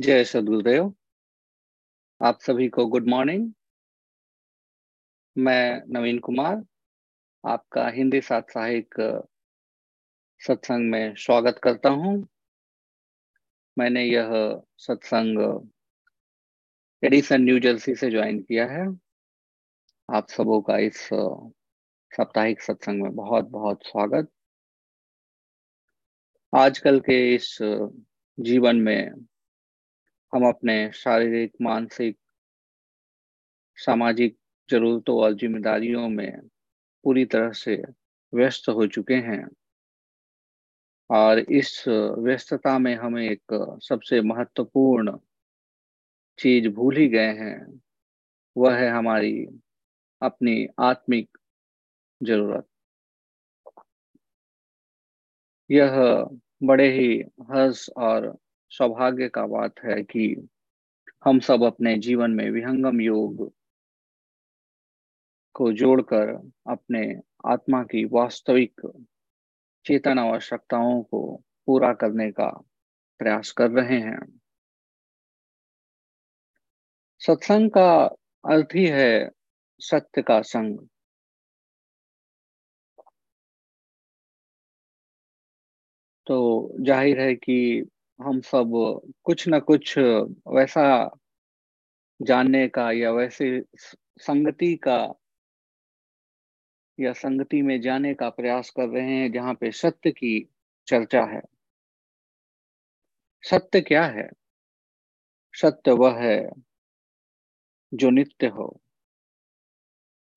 जय सदगुरुदेव। आप सभी को गुड मॉर्निंग। मैं नवीन कुमार। आपका हिंदी साप्ताहिक सत्संग में स्वागत करता हूँ। मैंने यह सत्संग एडिसन, न्यू जर्सी से ज्वाइन किया है। आप सबों का इस साप्ताहिक सत्संग में बहुत बहुत स्वागत। आजकल के इस जीवन में हम अपने शारीरिक, मानसिक, सामाजिक जरूरतों और जिम्मेदारियों में पूरी तरह से व्यस्त हो चुके हैं। और इस व्यस्तता में हमें एक सबसे महत्वपूर्ण चीज़ भूल ही गए हैं, वह है हमारी अपनी आत्मिक ज़रूरत। यह बड़े ही हर्ष और सौभाग्य का बात है कि हम सब अपने जीवन में विहंगम योग को जोड़कर अपने आत्मा की वास्तविक चेतन आवश्यकताओं को पूरा करने का प्रयास कर रहे हैं। सत्संग का अर्थ ही है सत्य का संग। तो ज़ाहिर है कि हम सब कुछ ना कुछ वैसा जानने का या वैसे संगति का या संगति में जाने का प्रयास कर रहे हैं जहाँ पे सत्य की चर्चा है। सत्य क्या है? सत्य वह है जो नित्य हो,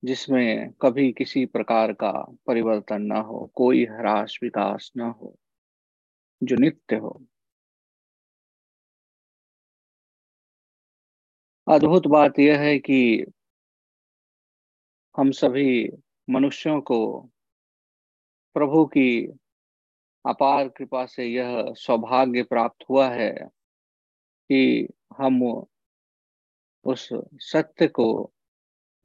जिसमें कभी किसी प्रकार का परिवर्तन न हो, कोई ह्रास, विकास न हो, जो नित्य हो। अद्भुत बात यह है कि हम सभी मनुष्यों को प्रभु की अपार कृपा से यह सौभाग्य प्राप्त हुआ है कि हम उस सत्य को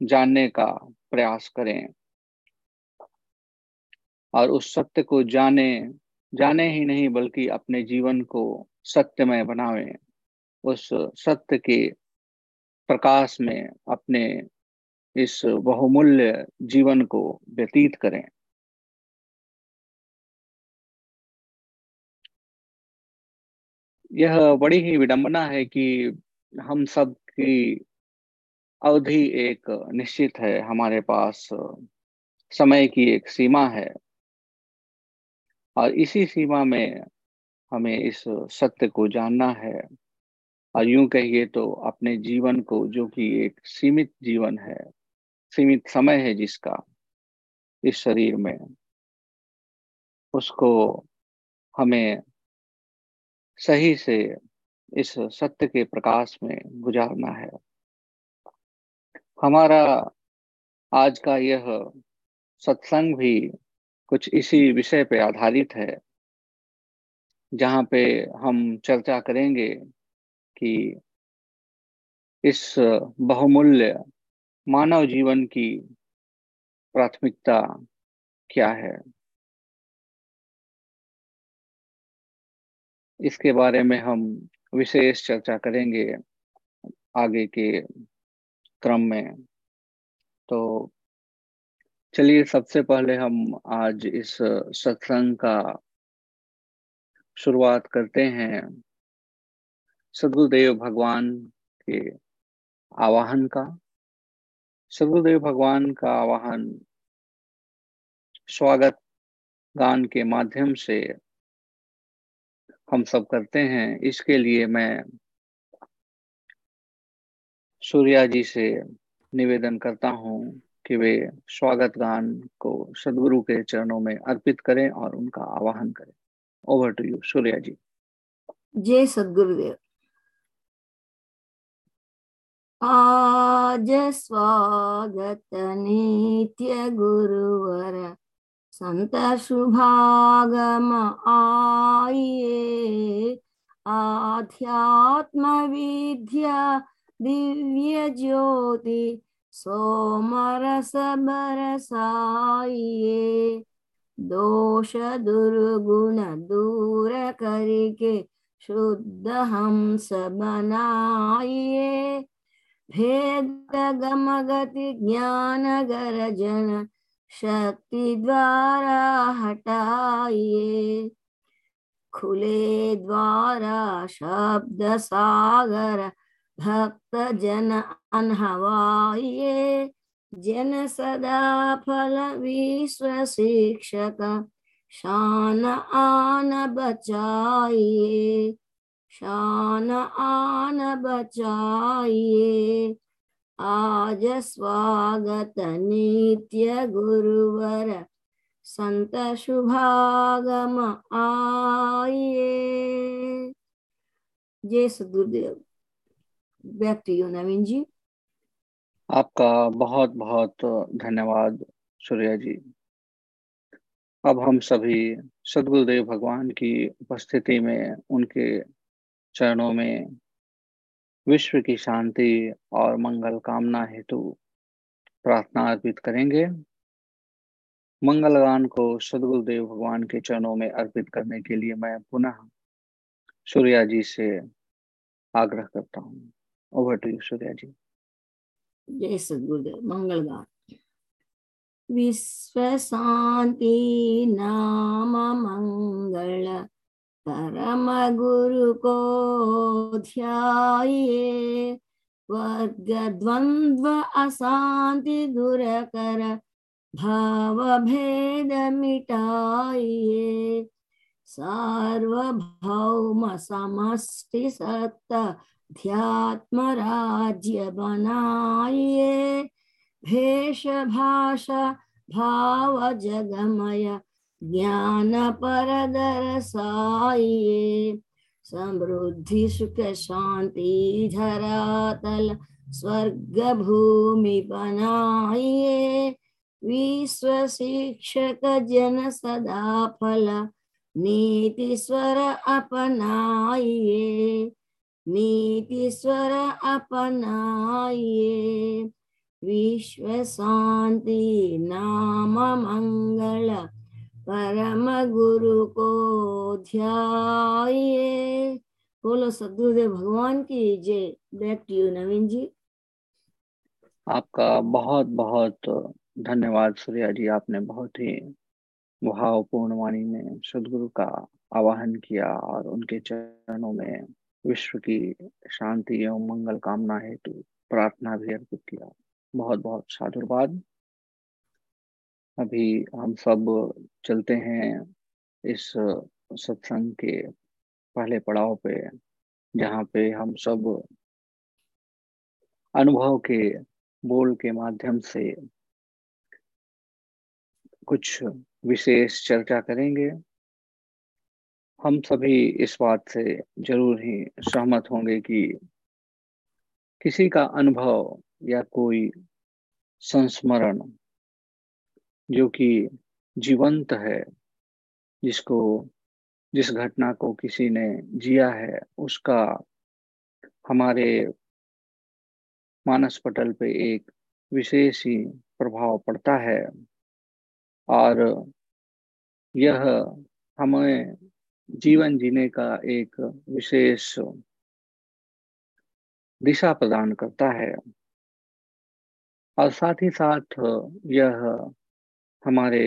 जानने का प्रयास करें और उस सत्य को जाने जाने ही नहीं बल्कि अपने जीवन को सत्यमय बनावें। उस सत्य के प्रकाश में अपने इस बहुमूल्य जीवन को व्यतीत करें। यह बड़ी ही विडंबना है कि हम सब की अवधि एक निश्चित है, हमारे पास समय की एक सीमा है। और इसी सीमा में हमें इस सत्य को जानना है। और यूँ कहिए तो अपने जीवन को, जो कि एक सीमित जीवन है, सीमित समय है जिसका, इस शरीर में, उसको हमें सही से इस सत्य के प्रकाश में गुजारना है। हमारा आज का यह सत्संग भी कुछ इसी विषय पर आधारित है, जहाँ पे हम चर्चा करेंगे कि इस बहुमूल्य मानव जीवन की प्राथमिकता क्या है? इसके बारे में हम विशेष चर्चा करेंगे आगे के क्रम में। तो चलिए, सबसे पहले हम आज इस सत्संग का शुरुआत करते हैं। सदगुरुदेव भगवान के आवाहन का, सदगुरुदेव भगवान का आवाहन स्वागत गान के माध्यम से हम सब करते हैं। इसके लिए मैं सूर्या जी से निवेदन करता हूँ कि वे स्वागत गान को सदगुरु के चरणों में अर्पित करें और उनका आवाहन करें। Over to you Surya ji. जय सदगुरुदेव। आज स्वागत नित्य गुरुवर संत शुभागम आइए आध्यात्म विद्या दिव्य ज्योति सोमरस बरसाइए दोष दुर्गुण दूर करके शुद्ध हंस बनाइए भेद गम गति ज्ञान गर्जन शक्ति द्वारा हटाइए खुले द्वारा शब्द सागर भक्त जन अनहवाइए जन सदा फल विश्व शिक्षक शान आन बचाइए शान आन बचाइए। आज स्वागत नित्य गुरुवर, संत शुभागम आइए। जय सदगुरुदेव। Back to you Naveen ji. आपका बहुत बहुत धन्यवाद, सूर्या जी। अब हम सभी सदगुरुदेव भगवान की उपस्थिति में उनके चरणों में विश्व की शांति और मंगल कामना हेतु प्रार्थना अर्पित करेंगे। मंगलगान को सदगुरुदेव भगवान के चरणों में अर्पित करने के लिए मैं पुनः सूर्या जी से आग्रह करता हूँ। Over to you Surya ji. जय सदगुरुदेव मंगल गान विश्व शांति नाम मंगल। परम गुरु को ध्याये वर्ग द्वंद्व अशांति दूर कर भाव भेद मिटाइए सार्वभौम समष्टि सत्त ध्यात्म राज्य बनाइए भेष भाषा भाव जगमय ज्ञान पर दरसाइए समृद्धि, सुख, शांति धरातल स्वर्ग, भूमि बनाइए। विश्व शिक्षक, जन सदा फल, नीति, स्वर अपनाइए। नीति, स्वर अपनाइए। विश्व शांति, नाम, मंगल परम गुरु को ध्याये। बोलो, सदगुरुदेव, भगवान की जय। Back to you, Naveen ji. आपका बहुत बहुत धन्यवाद, सूर्या जी। आपने बहुत ही भावपूर्ण वाणी में सदगुरु का आवाहन किया और उनके चरणों में विश्व की शांति एवं मंगल कामना हेतु प्रार्थना भी अर्पित किया। बहुत बहुत साधुवाद। अभी हम सब चलते हैं इस सत्संग के पहले पड़ाव पे, जहाँ पे हम सब अनुभव के बोल के माध्यम से कुछ विशेष चर्चा करेंगे। हम सभी इस बात से ज़रूर ही सहमत होंगे कि किसी का अनुभव या कोई संस्मरण जो कि जीवंत है, जिसको, जिस घटना को किसी ने जिया है, उसका हमारे मानस पटल पे एक विशेष ही प्रभाव पड़ता है। और यह हमें जीवन जीने का एक विशेष दिशा प्रदान करता है। और साथ ही साथ यह हमारे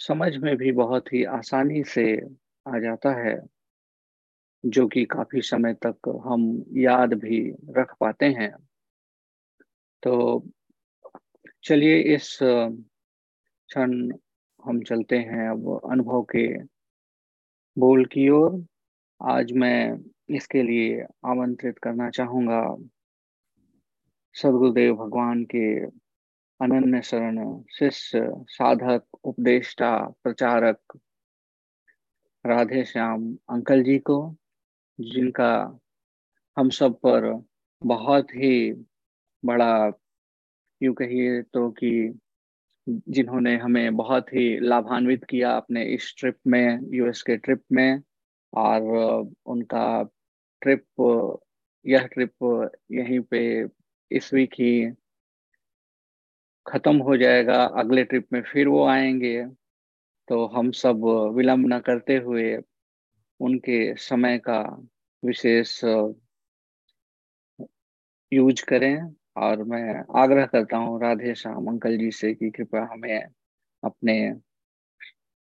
समझ में भी बहुत ही आसानी से आ जाता है, जो कि काफ़ी समय तक हम याद भी रख पाते हैं। तो चलिए इस क्षण हम चलते हैं अब अनुभव के बोल की ओर। आज मैं इसके लिए आमंत्रित करना चाहूँगा, सदगुरुदेव भगवान के अनन्य शरण, शिष्य, साधक, उपदेष्टा, प्रचारक। राधे श्याम, अंकल जी को, जिनका हम सब पर बहुत ही बड़ा, यूँ कहिए तो कि जिन्होंने हमें बहुत ही लाभान्वित किया अपने इस ट्रिप में यूएस के ट्रिप में, और उनका ट्रिप यह ट्रिप यहीं पे इस वीक ही खत्म हो जाएगा अगले ट्रिप में, फिर वो आएँगे। तो हम सब विलंब न करते हुए उनके समय का विशेष यूज़ करें। और मैं आग्रह करता हूँ राधे श्याम, अंकल जी से कि कृपया हमें अपने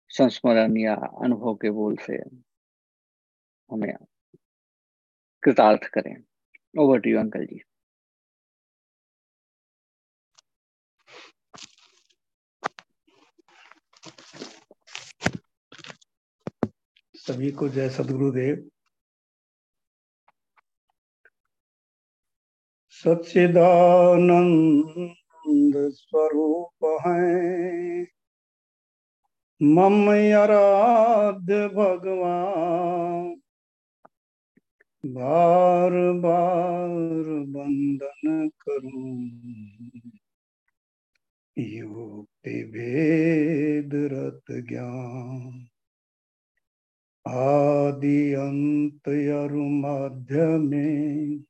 संस्मरण या अनुभव के बोल से हमें कृतार्थ करें। Over to you uncle ji. सभी को जय सदगुरुदेव। सच्चिदानंद स्वरूप है। मम आराध्य भगवान। बार बार वंदन करूँ। युक्ति भेद रत ज्ञान। आदि अंत मध्य में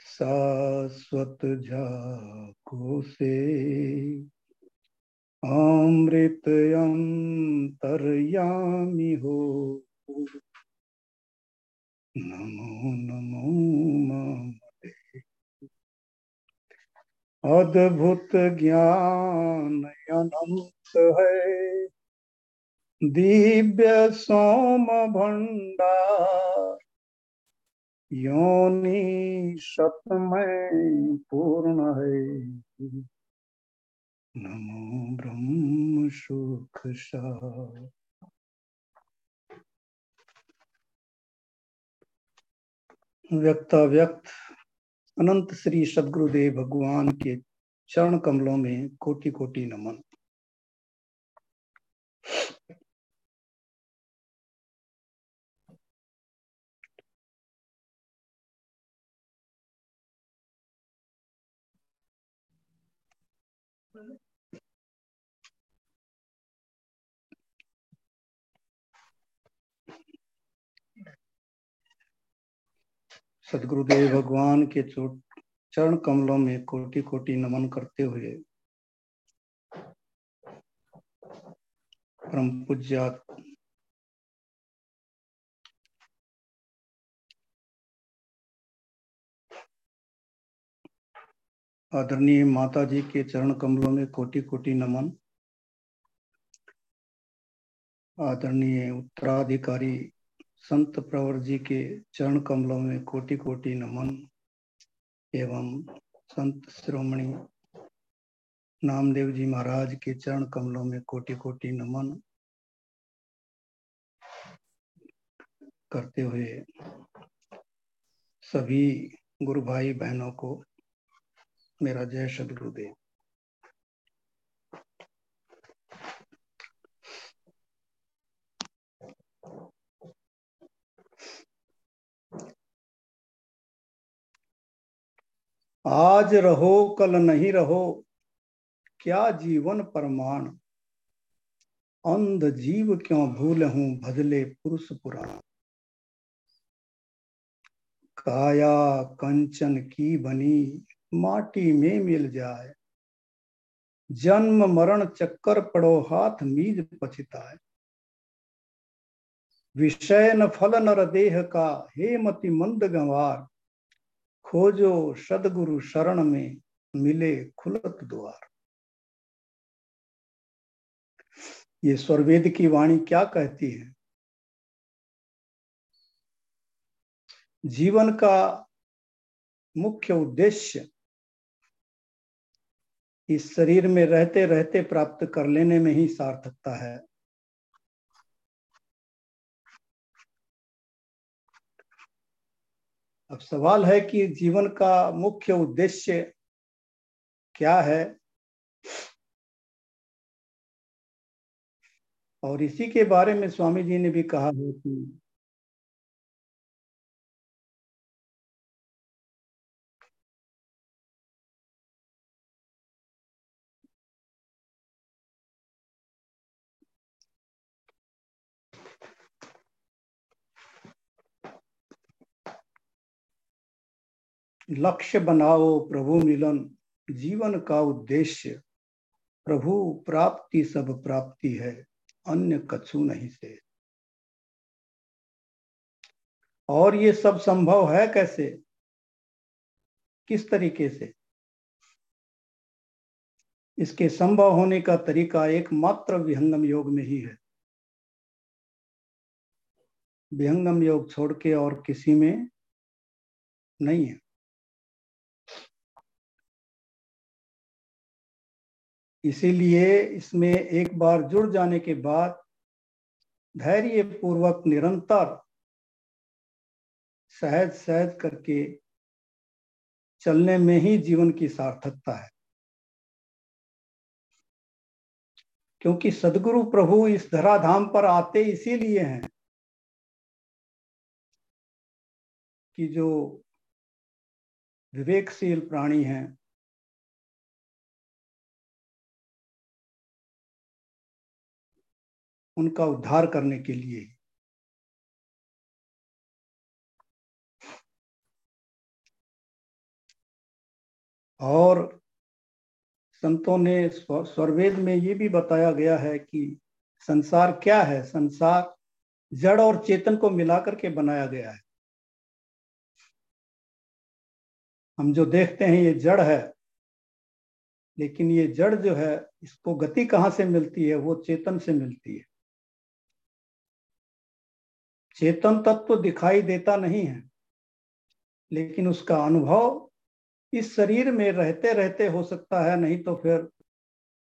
शाश्वत झाको से अमृत अंतरयामी हो। नमो नमो ममते अद्भुत ज्ञान अनंत है। दिव्य सोम भंडार। योनि सतमय पूर्ण है। नमो ब्रह्म सुख व्यक्त व्यक्त अनंत श्री सदगुरुदेव भगवान के चरण कमलों में कोटि कोटि नमन। सदगुरुदेव भगवान के चरण कमलों में कोटि कोटि नमन करते हुए परम पूज्या आदरणीय माता जी के चरण कमलों में कोटि कोटि नमन। आदरणीय उत्तराधिकारी संत प्रवर जी के चरण कमलों में कोटि कोटि नमन एवं संत श्रोमणी नामदेव जी महाराज के चरण कमलों में कोटि कोटि नमन करते हुए सभी गुरु भाई बहनों को मेरा जय सदगुरुदेव। आज रहो, कल नहीं रहो, क्या जीवन परमाण? अंध जीव क्यों भूल हूँ, भजले पुरुष पुराण। काया कंचन की बनी, माटी में मिल जाए। जन्म मरण चक्कर पड़ो, हाथ मीज पछिताए। विषय न फल, नर देह का हे मति मंद गंवार। खोजो सदगुरु शरण में मिले खुलत द्वार। ये स्वरवेद की वाणी क्या कहती है? जीवन का मुख्य उद्देश्य इस शरीर में रहते रहते प्राप्त कर लेने में ही सार्थकता है। अब सवाल है कि जीवन का मुख्य उद्देश्य क्या है? और इसी के बारे में स्वामी जी ने भी कहा है कि लक्ष्य बनाओ प्रभु मिलन। जीवन का उद्देश्य प्रभु प्राप्ति सब प्राप्ति है, अन्य कछु नहीं से। और ये सब संभव है कैसे? किस तरीके से? इसके संभव होने का तरीका एकमात्र विहंगम योग में ही है। विहंगम योग छोड़ के और किसी में नहीं है। इसीलिए इसमें एक बार जुड़ जाने के बाद धैर्य पूर्वक निरंतर सहज सहज करके चलने में ही जीवन की सार्थकता है। क्योंकि सदगुरु प्रभु इस धराधाम पर आते इसीलिए हैं कि जो विवेकशील प्राणी हैं उनका उद्धार करने के लिए। और संतों ने स्वरवेद में ये भी बताया गया है कि संसार क्या है? संसार जड़ और चेतन को मिलाकर के बनाया गया है। हम जो देखते हैं ये जड़ है, लेकिन ये जड़ जो है, इसको गति कहाँ से मिलती है? वो चेतन से मिलती है। चेतन तत्व दिखाई देता नहीं है। लेकिन उसका अनुभव इस शरीर में रहते रहते हो सकता है, नहीं तो फिर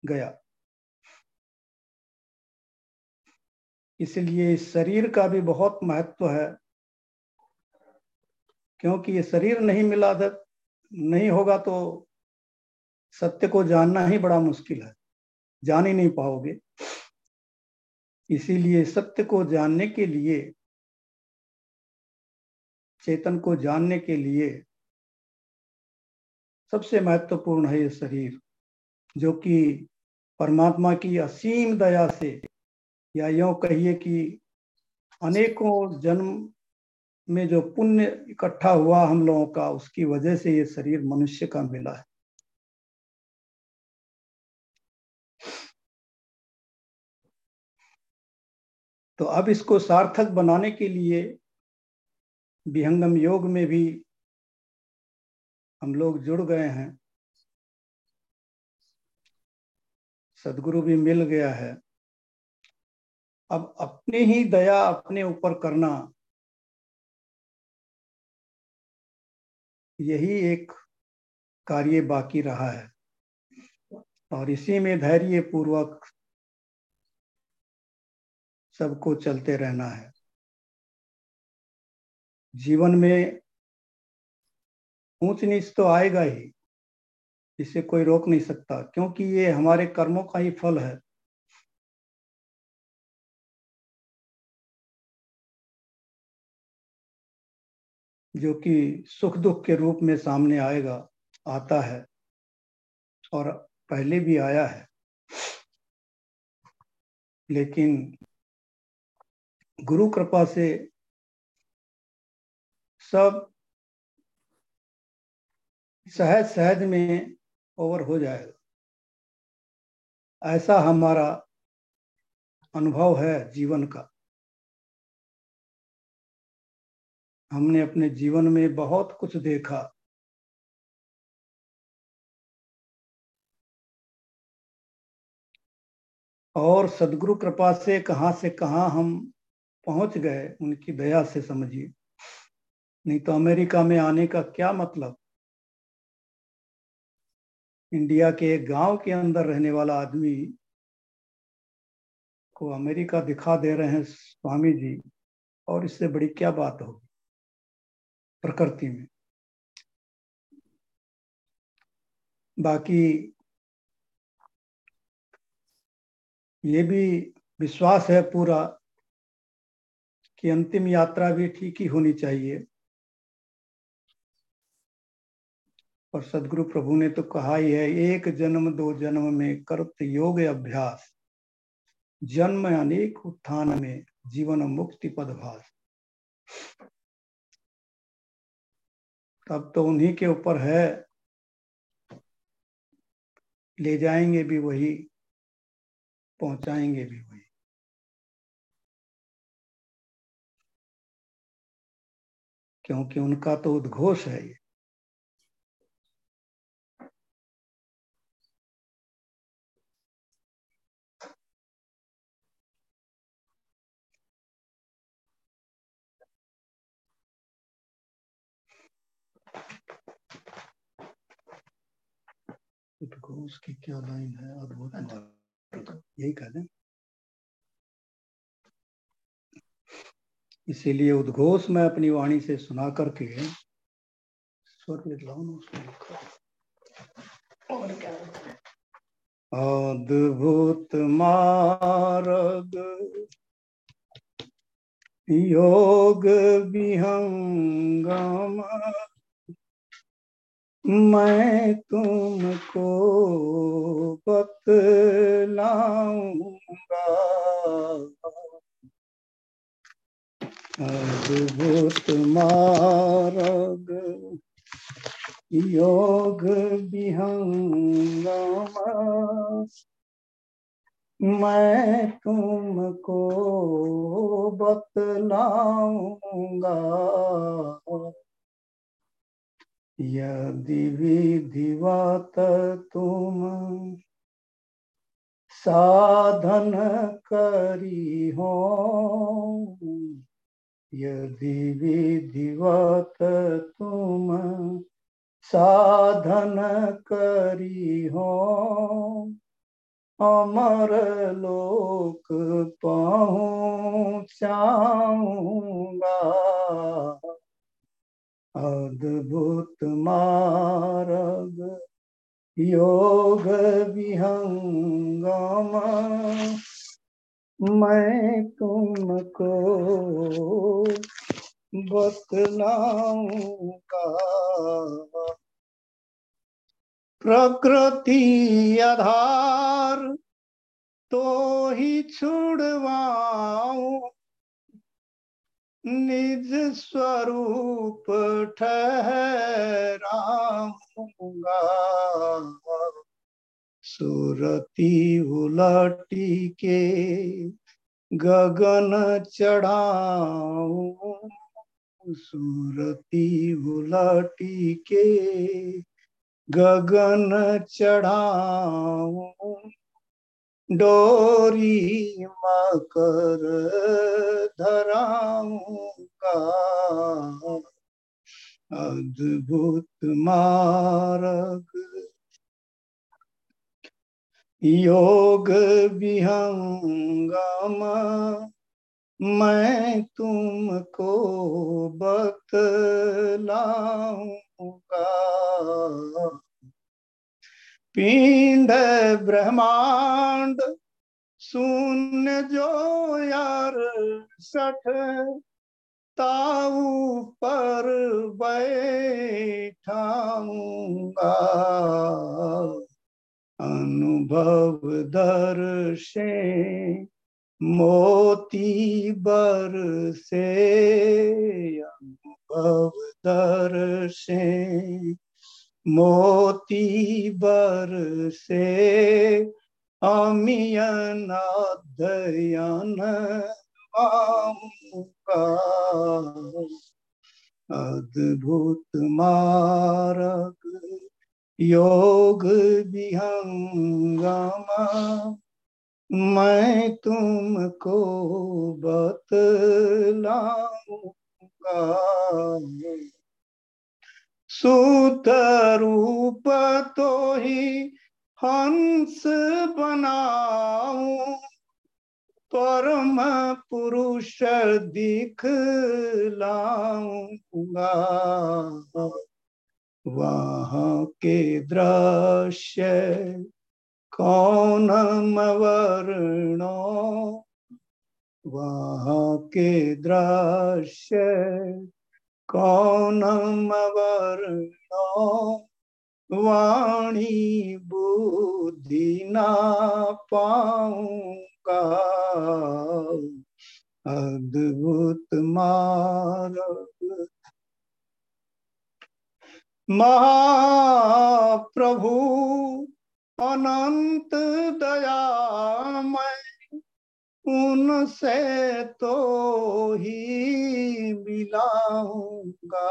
गया। इसलिए इस शरीर का भी बहुत महत्व है, क्योंकि ये शरीर नहीं मिला नहीं होगा तो सत्य को जानना ही बड़ा मुश्किल है, जान ही नहीं पाओगे। इसीलिए सत्य को जानने के लिए चेतन को जानने के लिए सबसे महत्वपूर्ण है ये शरीर, जो कि परमात्मा की असीम दया से, या यो कहिए कि अनेकों जन्म में जो पुण्य इकट्ठा हुआ हम लोगों का, उसकी वजह से ये शरीर मनुष्य का मिला है। तो अब इसको सार्थक बनाने के लिए विहंगम योग में भी हम लोग जुड़ गए हैं। सदगुरु भी मिल गया है। अब अपनी ही दया अपने ऊपर करना यही एक कार्य बाकी रहा है। और इसी में धैर्य पूर्वक सबको चलते रहना है। जीवन में ऊंच नीच तो आएगा ही, इसे कोई रोक नहीं सकता, क्योंकि ये हमारे कर्मों का ही फल है। जो कि सुख दुख के रूप में सामने आएगा, आता है, और पहले भी आया है। लेकिन गुरु कृपा से सब सहज सहज में ओवर हो जाएगा ऐसा हमारा अनुभव है जीवन का। हमने अपने जीवन में बहुत कुछ देखा। और सदगुरु कृपा से कहाँ से कहाँ हम पहुँच गए, उनकी दया से समझिए। नहीं तो अमेरिका में आने का क्या मतलब? इंडिया के एक गाँव के अंदर रहने वाला आदमी को अमेरिका दिखा दे रहे हैं स्वामी जी, और इससे बड़ी क्या बात होगी प्रकृति में? बाकी ये भी विश्वास है पूरा कि अंतिम यात्रा भी ठीक ही होनी चाहिए। और सदगुरु प्रभु ने तो कहा ही है, एक जन्म दो जन्म में करत योग अभ्यास। जन्म अनेक उत्थान में जीवन मुक्ति पदभास। तब तो उन्हीं के ऊपर है। ले जाएँगे भी वही, पहुंचाएँगे भी वही। क्योंकि उनका तो उद्घोष है ये। उद्घोष की क्या लाइन है? अद्भुत यही कह दें इसीलिए उद्घोष मैं अपनी वाणी से सुना करके स्वर लिखलाओ ना उसमें और क्या? अद्भुत मार्ग योग विहंगम मैं तुमको बतलाऊँगा। अद्भुत मार्ग योग विहंगमा मैं तुमको बतलाऊँगा। यदि विधिवत तुम साधन करी हो, यदि विधिवत तुम साधन करी हो, अमर लोक पहुँचाऊँगा अद्भुत मार्ग योग विहंगम। मैं तुमको बतलाऊँगा। प्रकृति आधार तो ही छुड़वाऊं। निज स्वरूप ठहराऊँगा। सुरती उलटी के गगन चढ़ाऊं। सुरती उलटी के गगन चढ़ाऊं। डोरी मकर धराऊँगा अद्भुत मार्ग। योग विहंगम मैं तुमको बतलाऊँगा। पिंड ब्रह्मांड, शून्य जो यार सठ, ताऊ पर बैठाऊँगा। अनुभव दर्शे, मोती बर से, अनुभव दर्शे। मोती बर से अमियन अध्ययन का अद्भुत मार्ग योग विहंगमा मैं तुमको बतलाऊँगा। सुत रूप तो ही हंस बनाऊँ। परम पुरुष दिखलाऊँगा वहाँ के दृश्य कौन वर्णो वहाँ के दृश्य कौन वर्णो वाणी बुद्धि ना पाऊँगा। अद्भुत मार्ग। महाप्रभु अनंत दया दयामय उनसे तो ही मिलाऊँगा।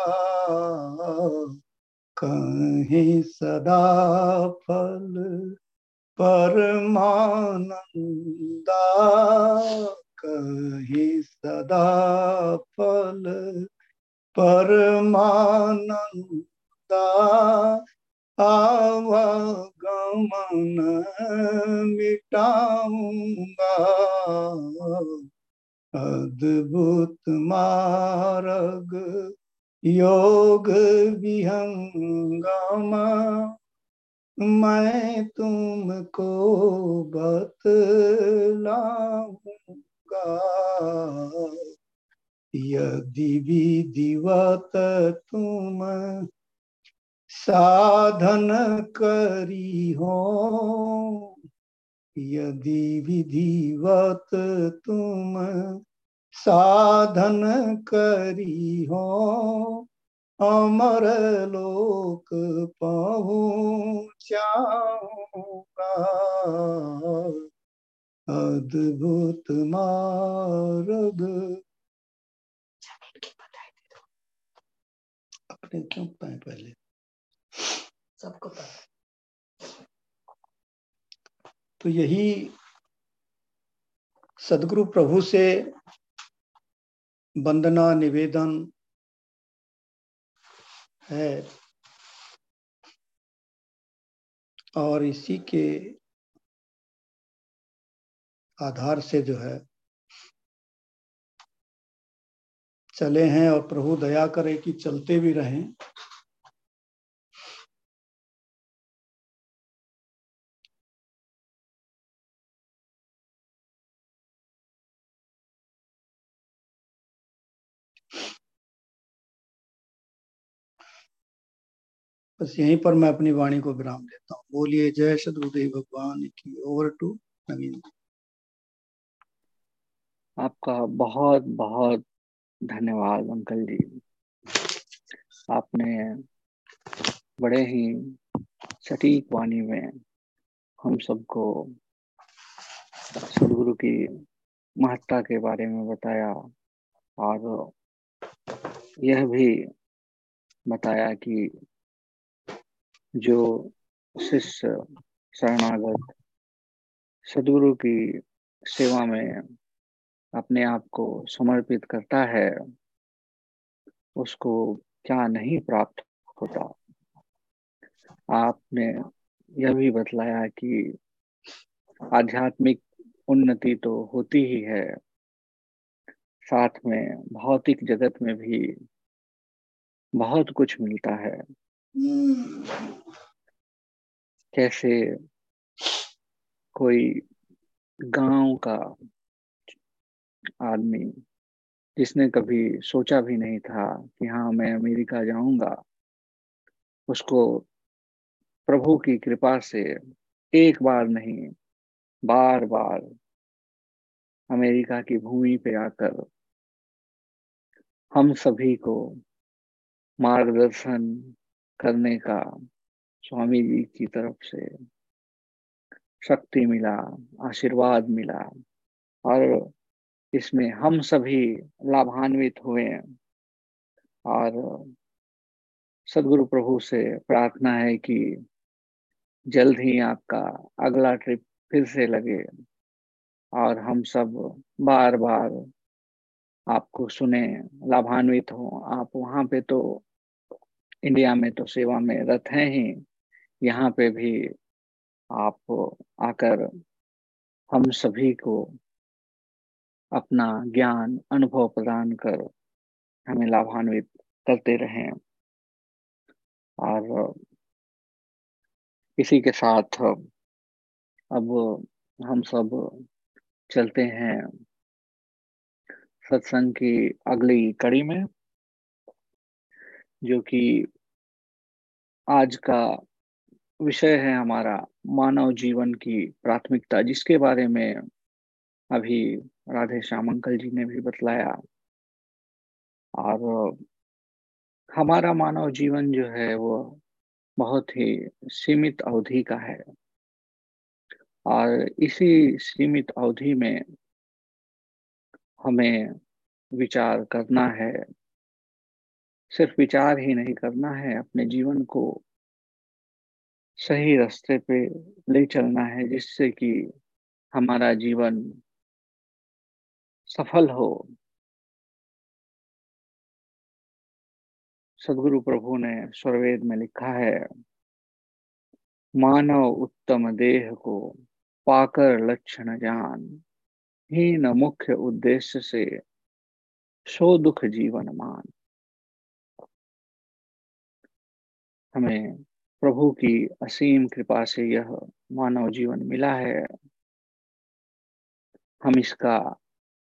कहीं सदा फल परमानंदा कहीं सदा फल परमानंदा आवागमन मिटाऊँगा। अद्भुत मार्ग योग विहंगमा। मैं तुमको बतलाऊँगा। यदि विधिवत तुम साधन करी हो यदि विधिवत तुम साधन करी हो अमर लोक पहुँचाऊँगा। अद्भुत मार्ग। अपने क्यों पाए पहले? सबको पता। तो यही सदगुरु प्रभु से वंदना निवेदन है। और इसी के आधार से जो है, चले हैं और प्रभु दया करे कि चलते भी रहें। बस यहीं पर मैं अपनी वाणी को विराम देता हूँ। बोलिए, जय सदगुरुदेव भगवान की ओवर टू नवीन। आपका बहुत बहुत धन्यवाद अंकल जी। आपने बड़े ही सटीक वाणी में हम सबको सदगुरु की महत्ता के बारे में बताया और यह भी बताया कि जो शिष्य शरणागत सदगुरु की सेवा में अपने आप को समर्पित करता है, उसको क्या नहीं प्राप्त होता? आपने यह भी बतलाया कि आध्यात्मिक उन्नति तो होती ही है, साथ में भौतिक जगत में भी बहुत कुछ मिलता है। कैसे कोई गाँव का आदमी जिसने कभी सोचा भी नहीं था कि हाँ मैं अमेरिका जाऊँगा, उसको प्रभु की कृपा से एक बार नहीं बार बार अमेरिका की भूमि पे आकर हम सभी को मार्गदर्शन करने का स्वामी जी की तरफ़ से शक्ति मिला, आशीर्वाद मिला और इसमें हम सभी लाभान्वित हुए और सदगुरु प्रभु से प्रार्थना है कि जल्द ही आपका अगला ट्रिप फिर से लगे और हम सब बार बार आपको सुने, लाभान्वित हो। आप वहाँ पे तो इंडिया में तो सेवा में रत हैं ही। यहाँ पे भी आप आकर हम सभी को अपना ज्ञान, अनुभव प्रदान कर हमें लाभान्वित करते रहें। और इसी के साथ अब हम सब चलते हैं सत्संग की अगली कड़ी में। जो कि आज का विषय है हमारा मानव जीवन की प्राथमिकता, जिसके बारे में अभी राधे श्याम अंकल जी ने भी बतलाया। और हमारा मानव जीवन जो है वो बहुत ही सीमित अवधि का है। और इसी सीमित अवधि में हमें विचार करना है सिर्फ़ विचार ही नहीं करना है, अपने जीवन को सही रास्ते पे ले चलना है, जिससे कि हमारा जीवन सफल हो। सदगुरु प्रभु ने स्वरवेद में लिखा है, मानव उत्तम देह को पाकर लक्षण जान ही न मुख्य उद्देश्य से सो दुख जीवन मान। हमें प्रभु की असीम कृपा से यह मानव जीवन मिला है। हम इसका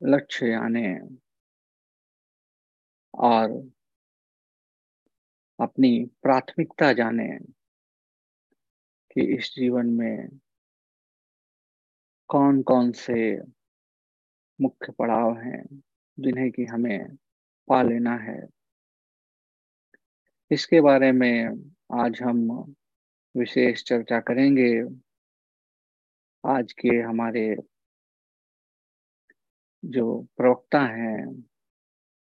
लक्ष्य जाने और अपनी प्राथमिकता जाने कि इस जीवन में कौन कौन से मुख्य पड़ाव हैं जिन्हें कि हमें पा लेना है। इसके बारे में आज हम विशेष चर्चा करेंगे। आज के हमारे जो प्रवक्ता हैं,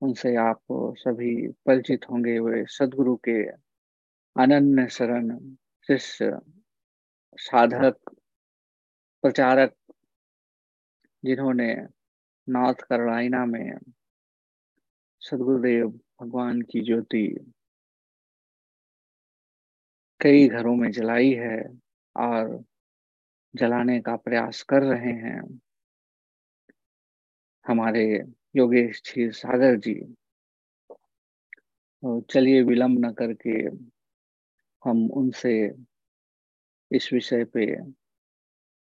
उनसे आप सभी परिचित होंगे। वे सदगुरु के अनन्य शरण, शिष्य, साधक, प्रचारक, जिन्होंने नॉर्थ कैरोलिना में सदगुरुदेव भगवान की ज्योति कई घरों में जलाई है और जलाने का प्रयास कर रहे हैं। हमारे योगेश क्षीर सागर जी तो चलिए विलंब न करके हम उनसे इस विषय पे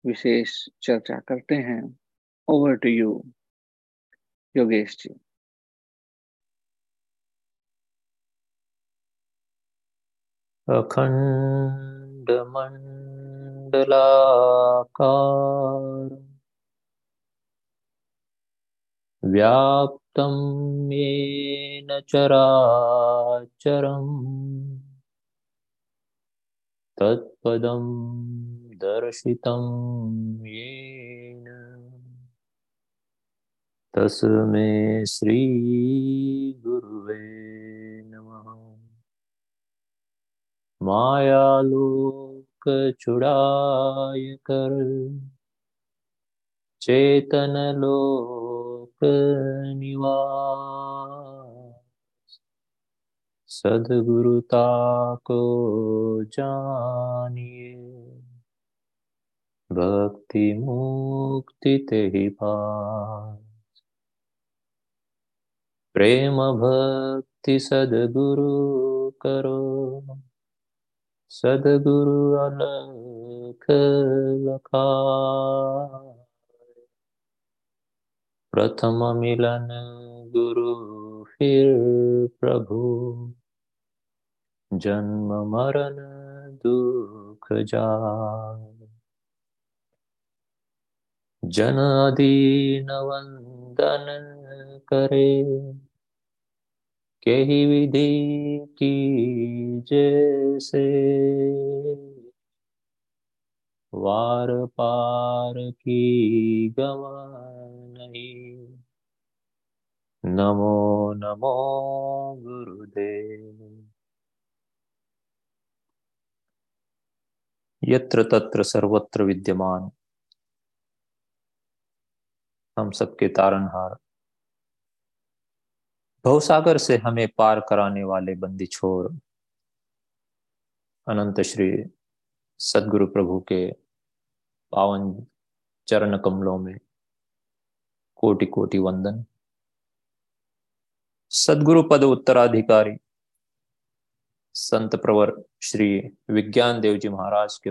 विशेष चर्चा करते हैं। Over to you Yogesh ji. अखंड मंडलाकार व्याप्तं येन चराचरम्। तत्पदं दर्शितं येन। तस्मै श्रीगुरुवे। मायालोकचुडाय कर। चेतनलोक निवास। सदगुरुता को जानिए। भक्ति मुक्ति ते ही पास। प्रेम भक्ति सदगुरु करो। सदगुरु अलख लखा प्रथम मिलन गुरु फिर प्रभु। जन्म मरण दुख जाय जन। अधीन वंदन करे। के विधि की जैसे। वार पार की गवा नहीं नमो नमो गुरुदेव। यत्र तत्र सर्वत्र विद्यमान। हम सबके तारनहार। भवसागर से हमें पार कराने वाले बंदी छोर, अनंत श्री सदगुरु प्रभु के पावन चरण कमलों में कोटि कोटि वंदन। सदगुरु पद उत्तराधिकारी, संत प्रवर श्री विज्ञान देव जी महाराज के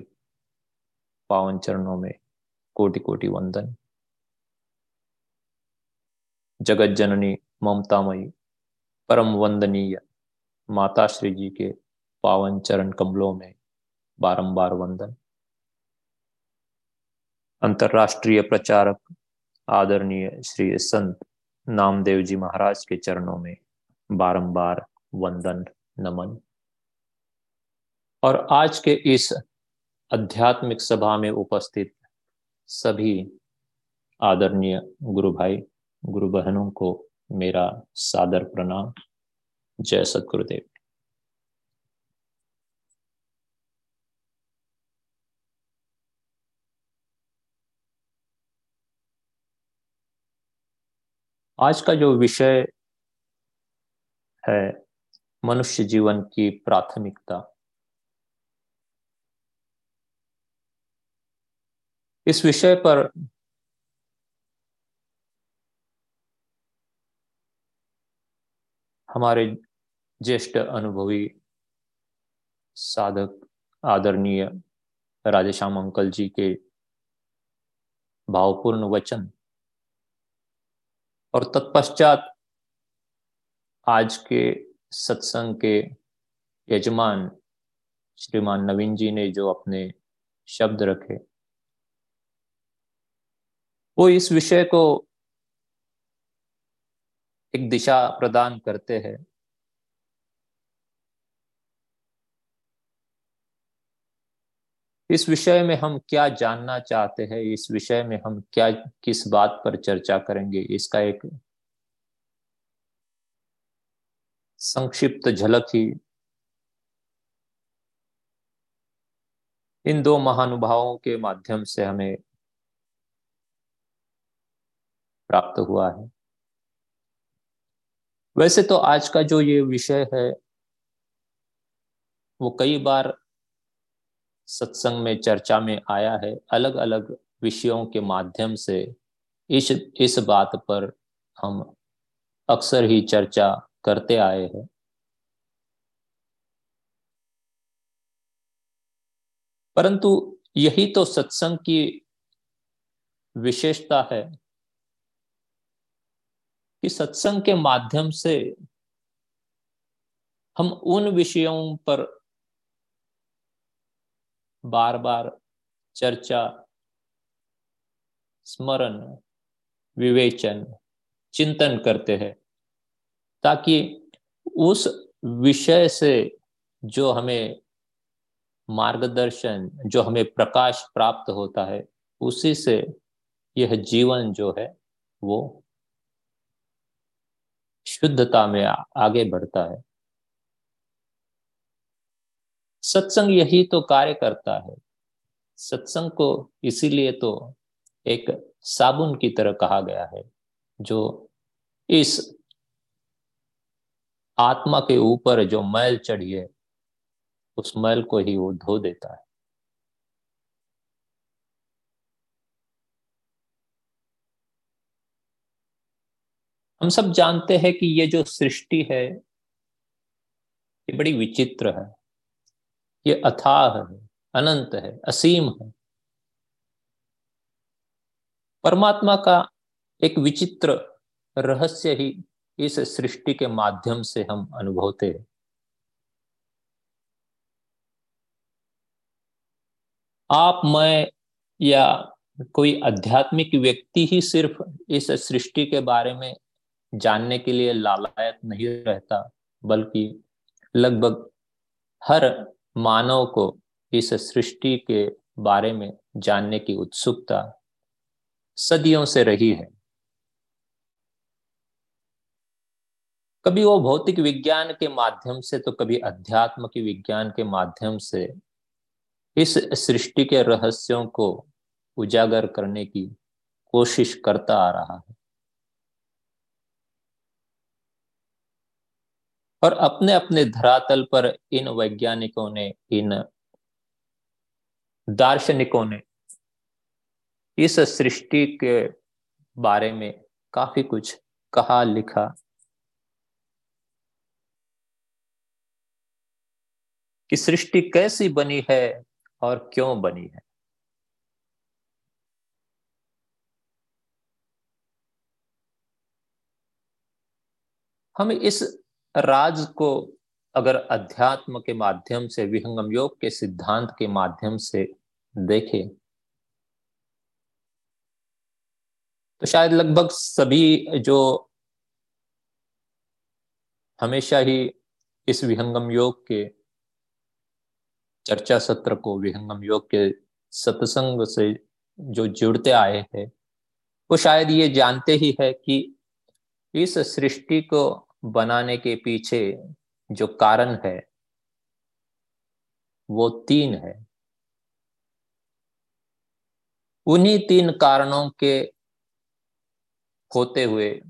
पावन चरणों में कोटि कोटि वंदन। जगत जननी ममतामयी परम वंदनीय माता श्री जी के पावन चरण कमलों में बारंबार वंदन। अंतर्राष्ट्रीय प्रचारक आदरणीय श्री संत नामदेव जी महाराज के चरणों में बारंबार वंदन, नमन। और आज के इस आध्यात्मिक सभा में उपस्थित सभी आदरणीय गुरु भाई, गुरु बहनों को मेरा सादर प्रणाम। जय सतगुरुदेव। आज का जो विषय है मनुष्य जीवन की प्राथमिकता, इस विषय पर हमारे ज्येष्ठ अनुभवी साधक आदरणीय राधेश्याम अंकल जी के भावपूर्ण वचन और तत्पश्चात आज के सत्संग के यजमान श्रीमान नवीन जी ने जो अपने शब्द रखे, वो इस विषय को एक दिशा प्रदान करते हैं। इस विषय में हम क्या जानना चाहते हैं? इस विषय में हम क्या, किस बात पर चर्चा करेंगे? इसका एक संक्षिप्त झलक ही। इन दो महानुभावों के माध्यम से हमें प्राप्त हुआ है। वैसे तो आज का जो ये विषय है, वो कई बार सत्संग में, चर्चा में आया है अलग अलग विषयों के माध्यम से। इस इस बात पर हम अक्सर ही चर्चा करते आए हैं। परंतु यही तो सत्संग की विशेषता है। कि सत्संग के माध्यम से हम उन विषयों पर बार बार चर्चा, स्मरण, विवेचन, चिंतन करते हैं, ताकि उस विषय से जो हमें मार्गदर्शन, जो हमें प्रकाश प्राप्त होता है, उसी से यह जीवन जो है वो शुद्धता में आगे बढ़ता है। सत्संग यही तो कार्य करता है। सत्संग को इसीलिए तो एक साबुन की तरह कहा गया है, जो इस आत्मा के ऊपर जो मैल चढ़ी है, उस मैल को ही वो धो देता है। हम सब जानते हैं कि ये जो सृष्टि है, ये बड़ी विचित्र है। ये अथाह है, अनंत है, असीम है। परमात्मा का एक विचित्र रहस्य ही इस सृष्टि के माध्यम से हम अनुभवते हैं। आप, मैं या कोई आध्यात्मिक व्यक्ति ही सिर्फ़ इस सृष्टि के बारे में जानने के लिए लालायत नहीं रहता, बल्कि लगभग हर मानव को इस सृष्टि के बारे में जानने की उत्सुकता सदियों से रही है। कभी वो भौतिक विज्ञान के माध्यम से तो कभी अध्यात्म के विज्ञान के माध्यम से इस सृष्टि के रहस्यों को उजागर करने की कोशिश करता आ रहा है। और अपने अपने धरातल पर इन वैज्ञानिकों ने, इन दार्शनिकों ने इस सृष्टि के बारे में काफ़ी कुछ कहा, लिखा। कि सृष्टि कैसी बनी है और क्यों बनी है। हम इस राज को अगर अध्यात्म के माध्यम से, विहंगम योग के सिद्धांत के माध्यम से देखें तो शायद लगभग सभी जो हमेशा ही इस विहंगम योग के चर्चा सत्र को, विहंगम योग के सत्संग से जो जुड़ते आए हैं, वो शायद ये जानते ही है कि इस सृष्टि को बनाने के पीछे जो कारण है, वो तीन है। उन्हीं तीन कारणों के होते हुए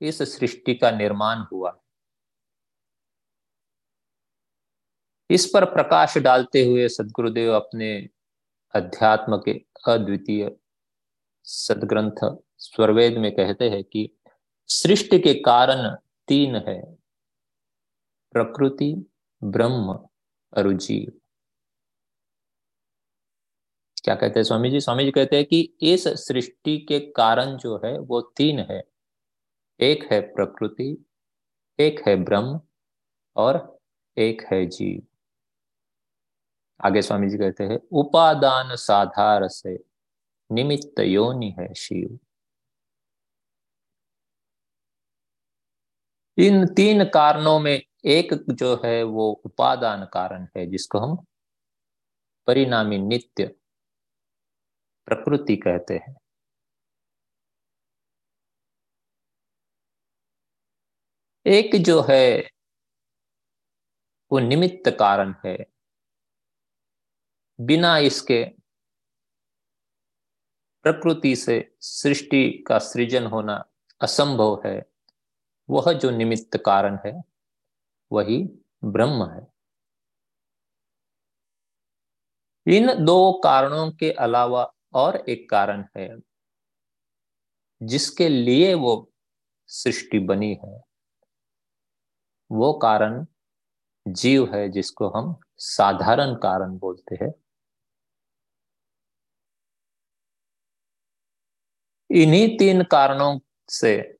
इस सृष्टि का निर्माण हुआ। इस पर प्रकाश डालते हुए सदगुरुदेव अपने अध्यात्म के अद्वितीय सदग्रंथ स्वरवेद में कहते हैं कि सृष्टि के कारण तीन है। प्रकृति, ब्रह्म और जीव। क्या कहते हैं स्वामी जी? स्वामी जी कहते हैं कि इस सृष्टि के कारण जो है, वो तीन है। एक है प्रकृति, एक है ब्रह्म और एक है जीव। आगे स्वामी जी कहते हैं, उपादान साधार से निमित्त योनि है शिव। इन तीन कारणों में एक जो है वो उपादान कारण है, जिसको हम परिणामी नित्य प्रकृति कहते हैं। एक जो है वो निमित्त कारण है। बिना इसके प्रकृति से सृष्टि का सृजन होना असंभव है। वह जो निमित्त कारण है, वही ब्रह्म है। इन दो कारणों के अलावा और एक कारण है, जिसके लिए वो सृष्टि बनी है। वो कारण जीव है, जिसको हम साधारण कारण बोलते हैं। इन्हीं तीन कारणों से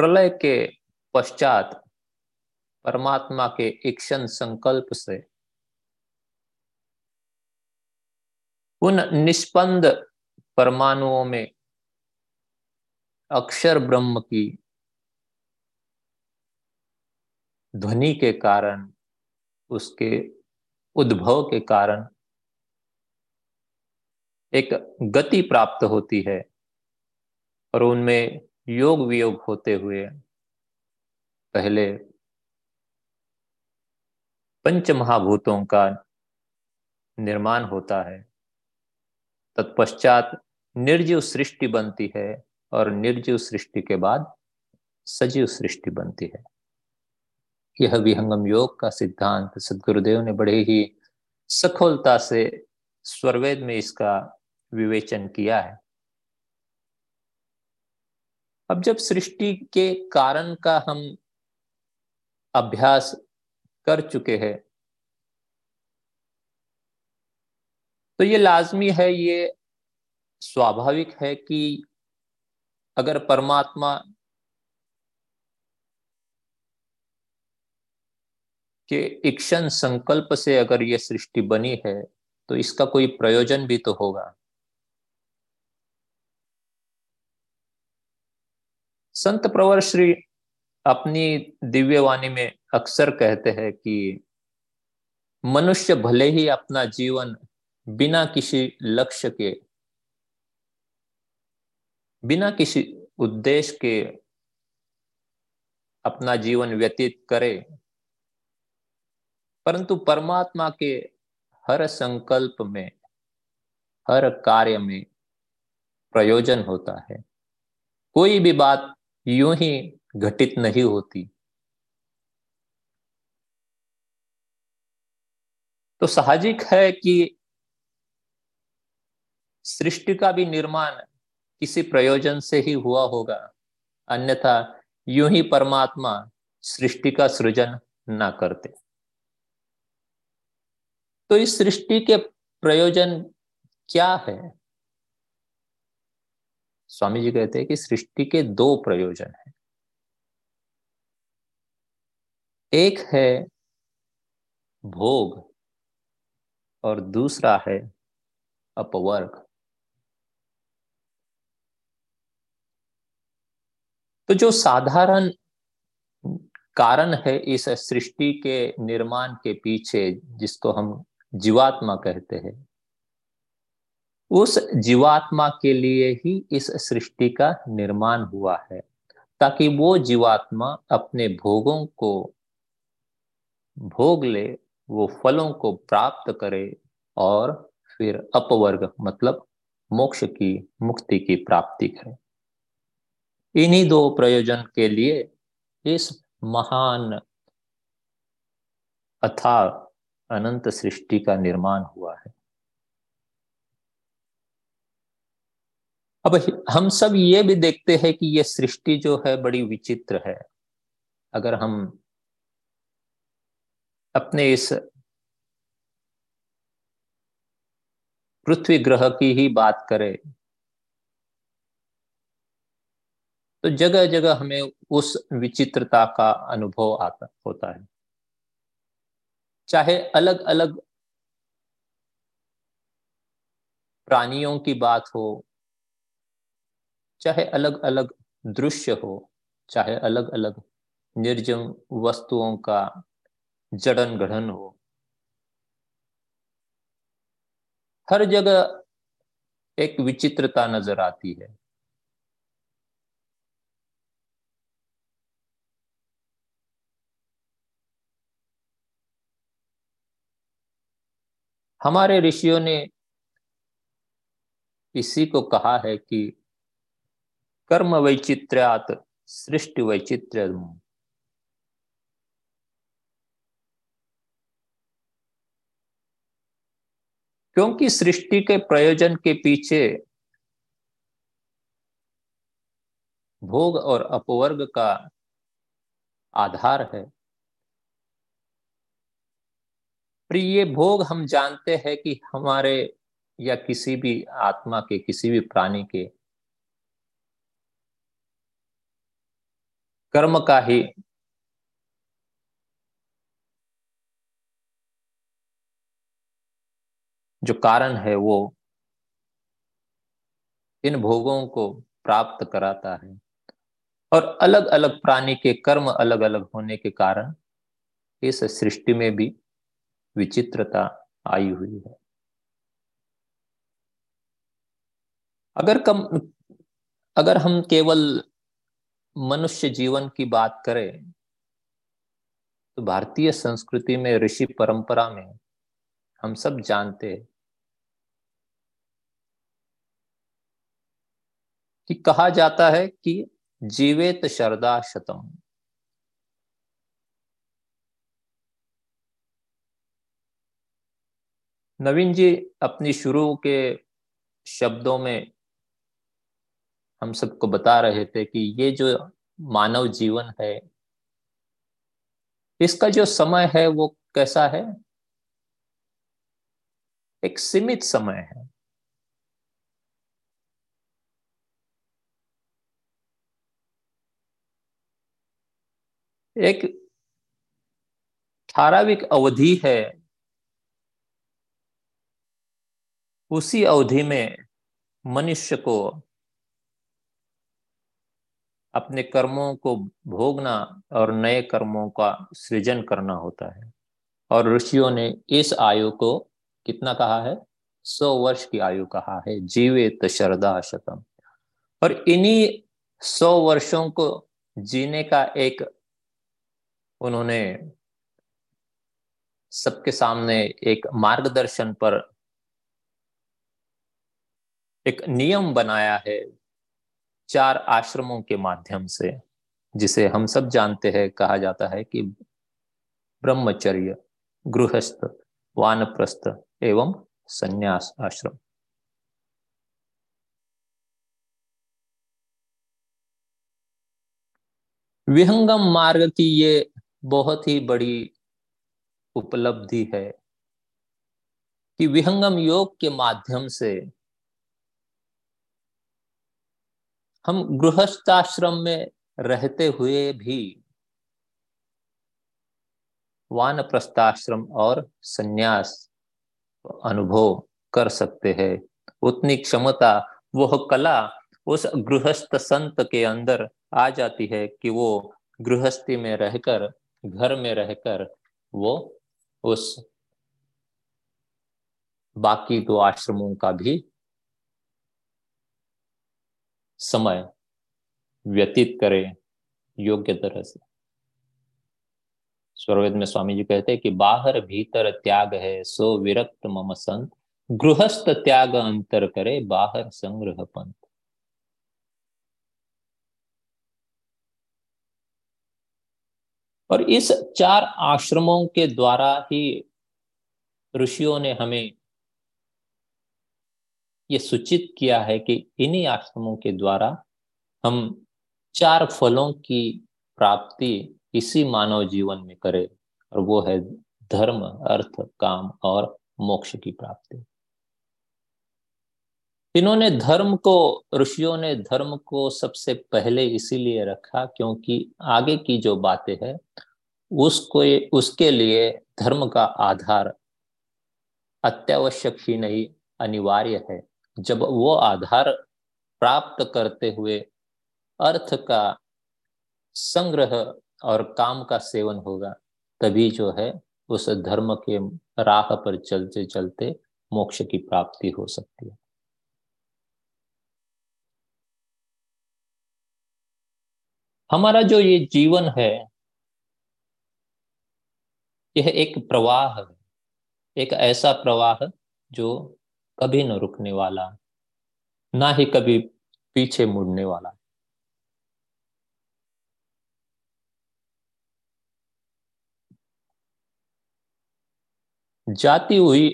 प्रलय के पश्चात परमात्मा के इक्षण संकल्प से उन निष्पंद परमाणुओं में अक्षर ब्रह्म की ध्वनि के कारण, उसके उद्भव के कारण एक गति प्राप्त होती है और उनमें योग वियोग होते हुए पहले पंच महाभूतों का निर्माण होता है। तत्पश्चात निर्जीव सृष्टि बनती है और निर्जीव सृष्टि के बाद सजीव सृष्टि बनती है। यह विहंगम योग का सिद्धांत सदगुरुदेव ने बड़े ही सखोलता से स्वरवेद में इसका विवेचन किया है। अब जब सृष्टि के कारण का हम अभ्यास कर चुके हैं तो ये लाजमी है, ये स्वाभाविक है कि अगर परमात्मा के इक्षण संकल्प से अगर ये सृष्टि बनी है तो इसका कोई प्रयोजन भी तो होगा। संत प्रवर श्री अपनी दिव्य वाणी में अक्सर कहते हैं कि मनुष्य भले ही अपना जीवन बिना किसी लक्ष्य के, बिना किसी उद्देश्य के अपना जीवन व्यतीत करे, परंतु परमात्मा के हर संकल्प में, हर कार्य में प्रयोजन होता है। कोई भी बात यूँ ही घटित नहीं होती। तो साहजिक है कि सृष्टि का भी निर्माण किसी प्रयोजन से ही हुआ होगा, अन्यथा यूँ ही परमात्मा सृष्टि का सृजन ना करते। तो इस सृष्टि के प्रयोजन क्या है? स्वामी जी कहते हैं कि सृष्टि के दो प्रयोजन हैं। एक है भोग और दूसरा है अपवर्ग। तो जो साधारण कारण है इस सृष्टि के निर्माण के पीछे जिसको हम जीवात्मा कहते हैं उस जीवात्मा के लिए ही इस सृष्टि का निर्माण हुआ है, ताकि वो जीवात्मा अपने भोगों को भोग ले, वो फलों को प्राप्त करे और फिर अपवर्ग मतलब मोक्ष की मुक्ति की प्राप्ति करे। इन्हीं दो प्रयोजन के लिए इस महान अथा अनंत सृष्टि का निर्माण हुआ है। अब हम सब ये भी देखते हैं कि यह सृष्टि जो है बड़ी विचित्र है। अगर हम अपने इस पृथ्वी ग्रह की ही बात करें तो जगह जगह हमें उस विचित्रता का अनुभव आता होता है। चाहे अलग अलग प्राणियों की बात हो चाहे अलग अलग दृश्य हो, चाहे अलग अलग निर्जम वस्तुओं का जड़न गढ़न हो, हर जगह एक विचित्रता नज़र आती है। हमारे ऋषियों ने इसी को कहा है कि कर्म वैचित्र्यात सृष्टि वैचित्र्य क्योंकि सृष्टि के प्रयोजन के पीछे भोग और अपवर्ग का आधार है। प्रिय भोग हम जानते हैं कि हमारे या किसी भी आत्मा के, किसी भी प्राणी के कर्म का ही। जो कारण है वो इन भोगों को प्राप्त कराता है। और अलग अलग प्राणी के कर्म अलग अलग होने के कारण इस सृष्टि में भी विचित्रता आई हुई है। अगर कम, अगर हम केवल मनुष्य जीवन की बात करें तो भारतीय संस्कृति में ऋषि परंपरा में हम सब जानते हैं कि कहा जाता है कि जीवेत शरदा शतम। नवीन जी अपनी शुरू के शब्दों में हम सबको बता रहे थे कि ये जो मानव जीवन है, इसका जो समय है वो कैसा है? एक सीमित समय है। एक ठाराविक अवधि है। उसी अवधि में मनुष्य को अपने कर्मों को भोगना और नए कर्मों का सृजन करना होता है। और ऋषियों ने इस आयु को कितना कहा है? सौ वर्ष की आयु कहा है। जीवित शरदा शतम। और इन्हीं सौ वर्षों को जीने का एक उन्होंने सबके सामने एक मार्गदर्शन पर एक नियम बनाया है चार आश्रमों के माध्यम से, जिसे हम सब जानते हैं, कहा जाता है कि ब्रह्मचर्य, गृहस्थ, वानप्रस्थ एवं संन्यास आश्रम। विहंगम मार्ग की ये बहुत ही बड़ी उपलब्धि है कि विहंगम योग के माध्यम से हम गृहस्थाश्रम में रहते हुए भी वानप्रस्थाश्रम और संन्यास अनुभव कर सकते हैं। उतनी क्षमता वह कला उस गृहस्थ संत के अंदर आ जाती है कि वो गृहस्थी में रहकर, घर में रहकर वो उस बाकी दो आश्रमों का भी समय व्यतीत करें योग्य तरह से। स्वरवेद में स्वामी जी कहते हैं कि बाहर भीतर त्याग है, सो विरक्त मम संत। गृहस्थ त्याग अंतर करे, बाहर संग्रह पंथ। और इस चार आश्रमों के द्वारा ही ऋषियों ने हमें ये सूचित किया है कि इन्हीं आश्रमों के द्वारा हम चार फलों की प्राप्ति इसी मानव जीवन में करें, और वो है धर्म, अर्थ, काम और मोक्ष की प्राप्ति। इन्होंने धर्म को, ऋषियों ने धर्म को सबसे पहले इसीलिए रखा क्योंकि आगे की जो बातें है, उसको, उसके लिए धर्म का आधार अत्यावश्यक ही नहीं, अनिवार्य है। जब वो आधार प्राप्त करते हुए अर्थ का संग्रह और काम का सेवन होगा, तभी जो है उस धर्म के राह पर चलते चलते मोक्ष की प्राप्ति हो सकती है। हमारा जो ये जीवन है, यह एक प्रवाह है, एक ऐसा प्रवाह जो कभी न रुकने वाला, ना ही कभी पीछे मुड़ने वाला। जाती हुई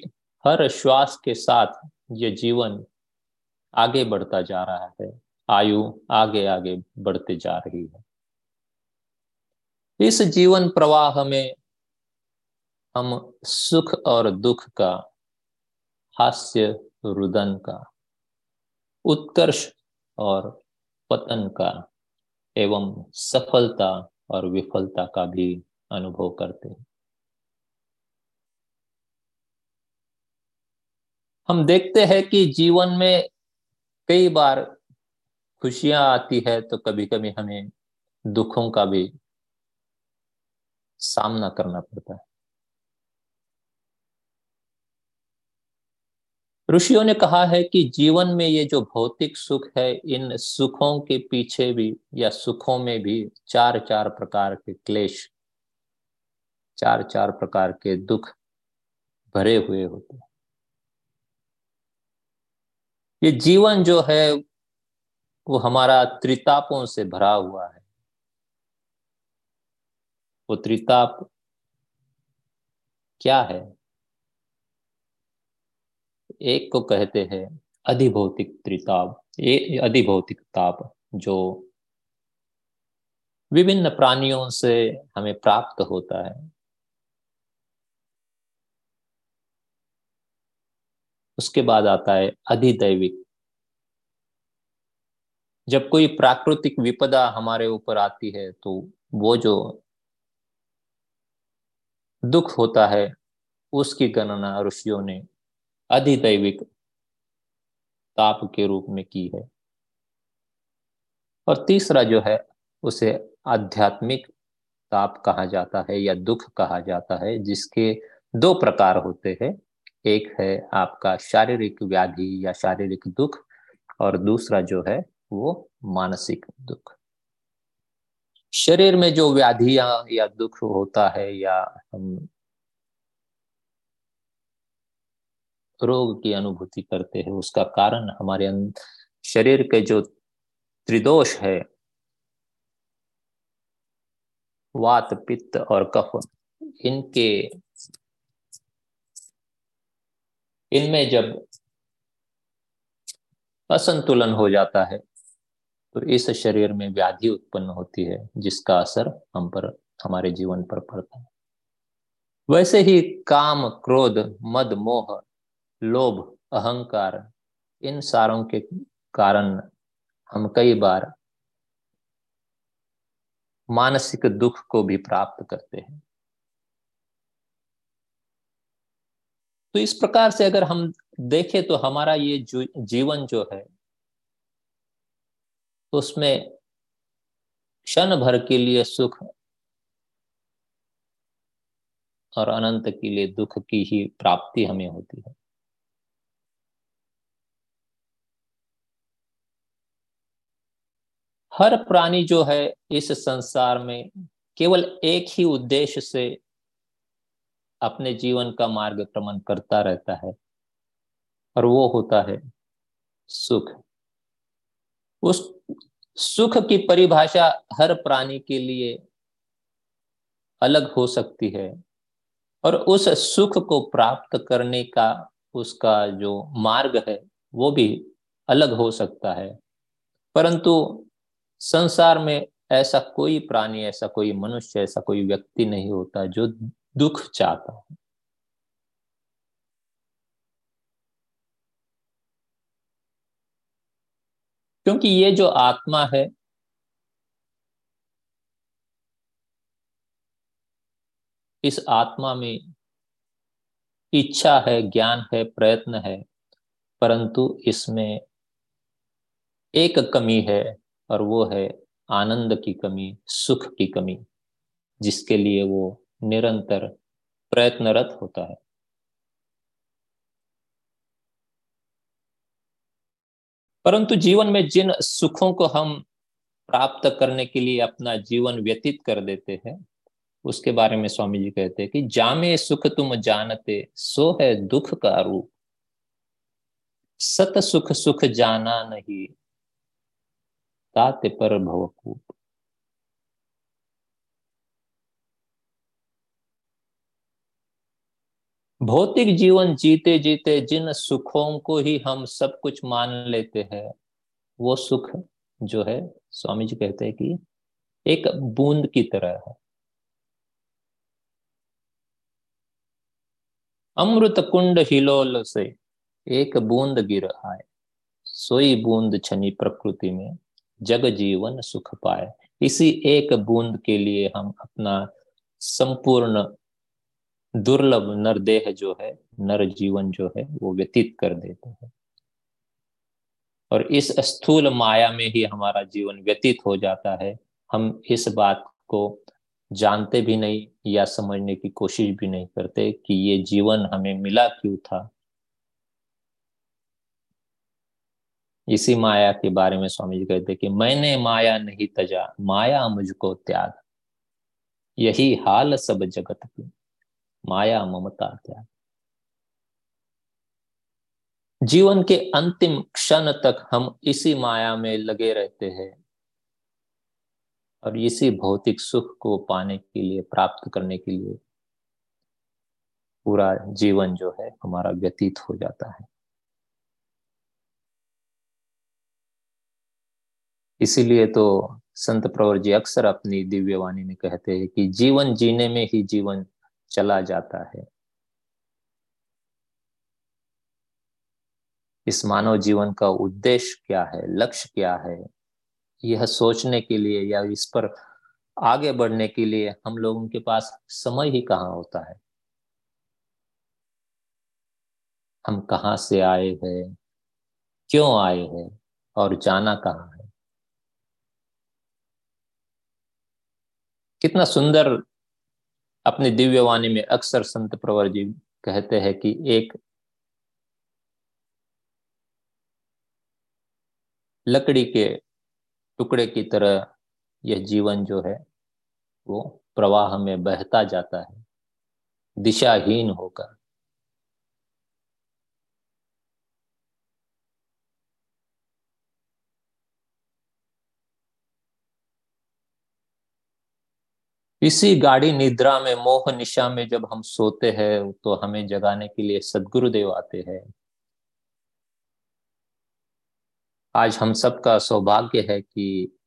हर श्वास के साथ ये जीवन आगे बढ़ता जा रहा है, आयु आगे आगे बढ़ते जा रही है। इस जीवन प्रवाह में हम सुख और दुख का हास्य, रुदन का। उत्कर्ष और पतन का, एवं सफलता और विफलता का भी अनुभव करते हैं। हम देखते हैं कि जीवन में कई बार खुशियाँ आती है तो कभी कभी हमें दुखों का भी सामना करना पड़ता है। ऋषियों ने कहा है कि जीवन में ये जो भौतिक सुख है, इन सुखों के पीछे भी या सुखों में भी चार चार प्रकार के क्लेश चार चार प्रकार के दुख भरे हुए होते हैं। ये जीवन जो है, वो हमारा त्रितापों से भरा हुआ है। वो त्रिताप क्या है? एक को कहते हैं अधिभौतिक त्रिताप ये अधिभौतिक ताप, जो विभिन्न प्राणियों से हमें प्राप्त होता है। उसके बाद आता है अधिदैविक। जब कोई प्राकृतिक विपदा हमारे ऊपर आती है तो वो जो दुख होता है, उसकी गणना ऋषियों ने अधिदैविक ताप के रूप में की है। और तीसरा जो है, उसे आध्यात्मिक ताप कहा जाता है या दुख कहा जाता है, जिसके दो प्रकार होते हैं। एक है आपका शारीरिक व्याधि या शारीरिक दुख, और दूसरा जो है, वो मानसिक दुख। शरीर में जो व्याधियाँ या दुख होता है या हम रोग की अनुभूति करते हैं, उसका कारण हमारे शरीर के जो त्रिदोष है, वात, पित्त और कफ, इनके, इनमें जब असंतुलन हो जाता है तो इस शरीर में व्याधि उत्पन्न होती है, जिसका असर हम पर, हमारे जीवन पर पड़ता है। वैसे ही काम, क्रोध, मद, मोह लोभ, अहंकार, इन सारों के कारण हम कई बार मानसिक दुख को भी प्राप्त करते हैं। तो इस प्रकार से अगर हम देखें तो हमारा ये जीवन जो है उसमें क्षण भर के लिए सुख और अनंत के लिए दुख की ही प्राप्ति हमें होती है। हर प्राणी जो है इस संसार में केवल एक ही उद्देश्य से अपने जीवन का मार्ग क्रमण करता रहता है और वो होता है सुख। उस सुख की परिभाषा हर प्राणी के लिए अलग हो सकती है और उस सुख को प्राप्त करने का उसका जो मार्ग है वो भी अलग हो सकता है। परंतु संसार में ऐसा कोई प्राणी, ऐसा कोई मनुष्य, ऐसा कोई व्यक्ति नहीं होता जो दुख चाहता है। क्योंकि ये जो आत्मा है, इस आत्मा में इच्छा है, ज्ञान है, प्रयत्न है, परंतु इसमें एक कमी है। और वो है आनंद की कमी, सुख की कमी, जिसके लिए वो निरंतर प्रयत्नरत होता है। परंतु जीवन में जिन सुखों को हम प्राप्त करने के लिए अपना जीवन व्यतीत कर देते हैं, उसके बारे में स्वामी जी कहते हैं कि जामे सुख तुम जानते, सो है दुख का रूप। सत सुख सुख जाना नहीं ताते पर भवकूप भौतिक जीवन जीते जीते जिन सुखों को ही हम सब कुछ मान लेते हैं, वो सुख जो है, स्वामी जी कहते हैं कि एक बूंद की तरह है। अमृत कुंड हिलोल से एक बूंद गिर आए, सोई बूंद छनी प्रकृति में। जग जीवन सुख पाए। इसी एक बूंद के लिए हम अपना संपूर्ण दुर्लभ नरदेह जो है, नर जीवन जो है, वो व्यतीत कर देते हैं। और इस स्थूल माया में ही हमारा जीवन व्यतीत हो जाता है। हम इस बात को जानते भी नहीं या समझने की कोशिश भी नहीं करते कि ये जीवन हमें मिला क्यों था। इसी माया के बारे में स्वामी जी कहते कि मैंने माया नहीं तजा, माया मुझको त्याग। यही हाल सब जगत की माया ममता त्याग। जीवन के अंतिम क्षण तक हम इसी माया में लगे रहते हैं और इसी भौतिक सुख को पाने के लिए, प्राप्त करने के लिए पूरा जीवन जो है हमारा व्यतीत हो जाता है। इसीलिए तो संत प्रवर जी अक्सर अपनी दिव्यवाणी में कहते हैं कि जीवन जीने में ही जीवन चला जाता है। इस मानव जीवन का उद्देश्य क्या है? लक्ष्य क्या है? यह सोचने के लिए या इस पर आगे बढ़ने के लिए हम लोगों के पास समय ही कहाँ होता है? हम कहाँ से आए हैं? क्यों आए हैं? और जाना कहाँ है? कितना सुंदर अपनी दिव्यवाणी में अक्सर संत प्रवर जी कहते हैं कि एक लकड़ी के टुकड़े की तरह यह जीवन जो है, वो प्रवाह में बहता जाता है, दिशाहीन होकर। इसी गाड़ी निद्रा में, मोह निशा में जब हम सोते हैं तो हमें जगाने के लिए सदगुरुदेव आते हैं। आज हम सबका सौभाग्य है कि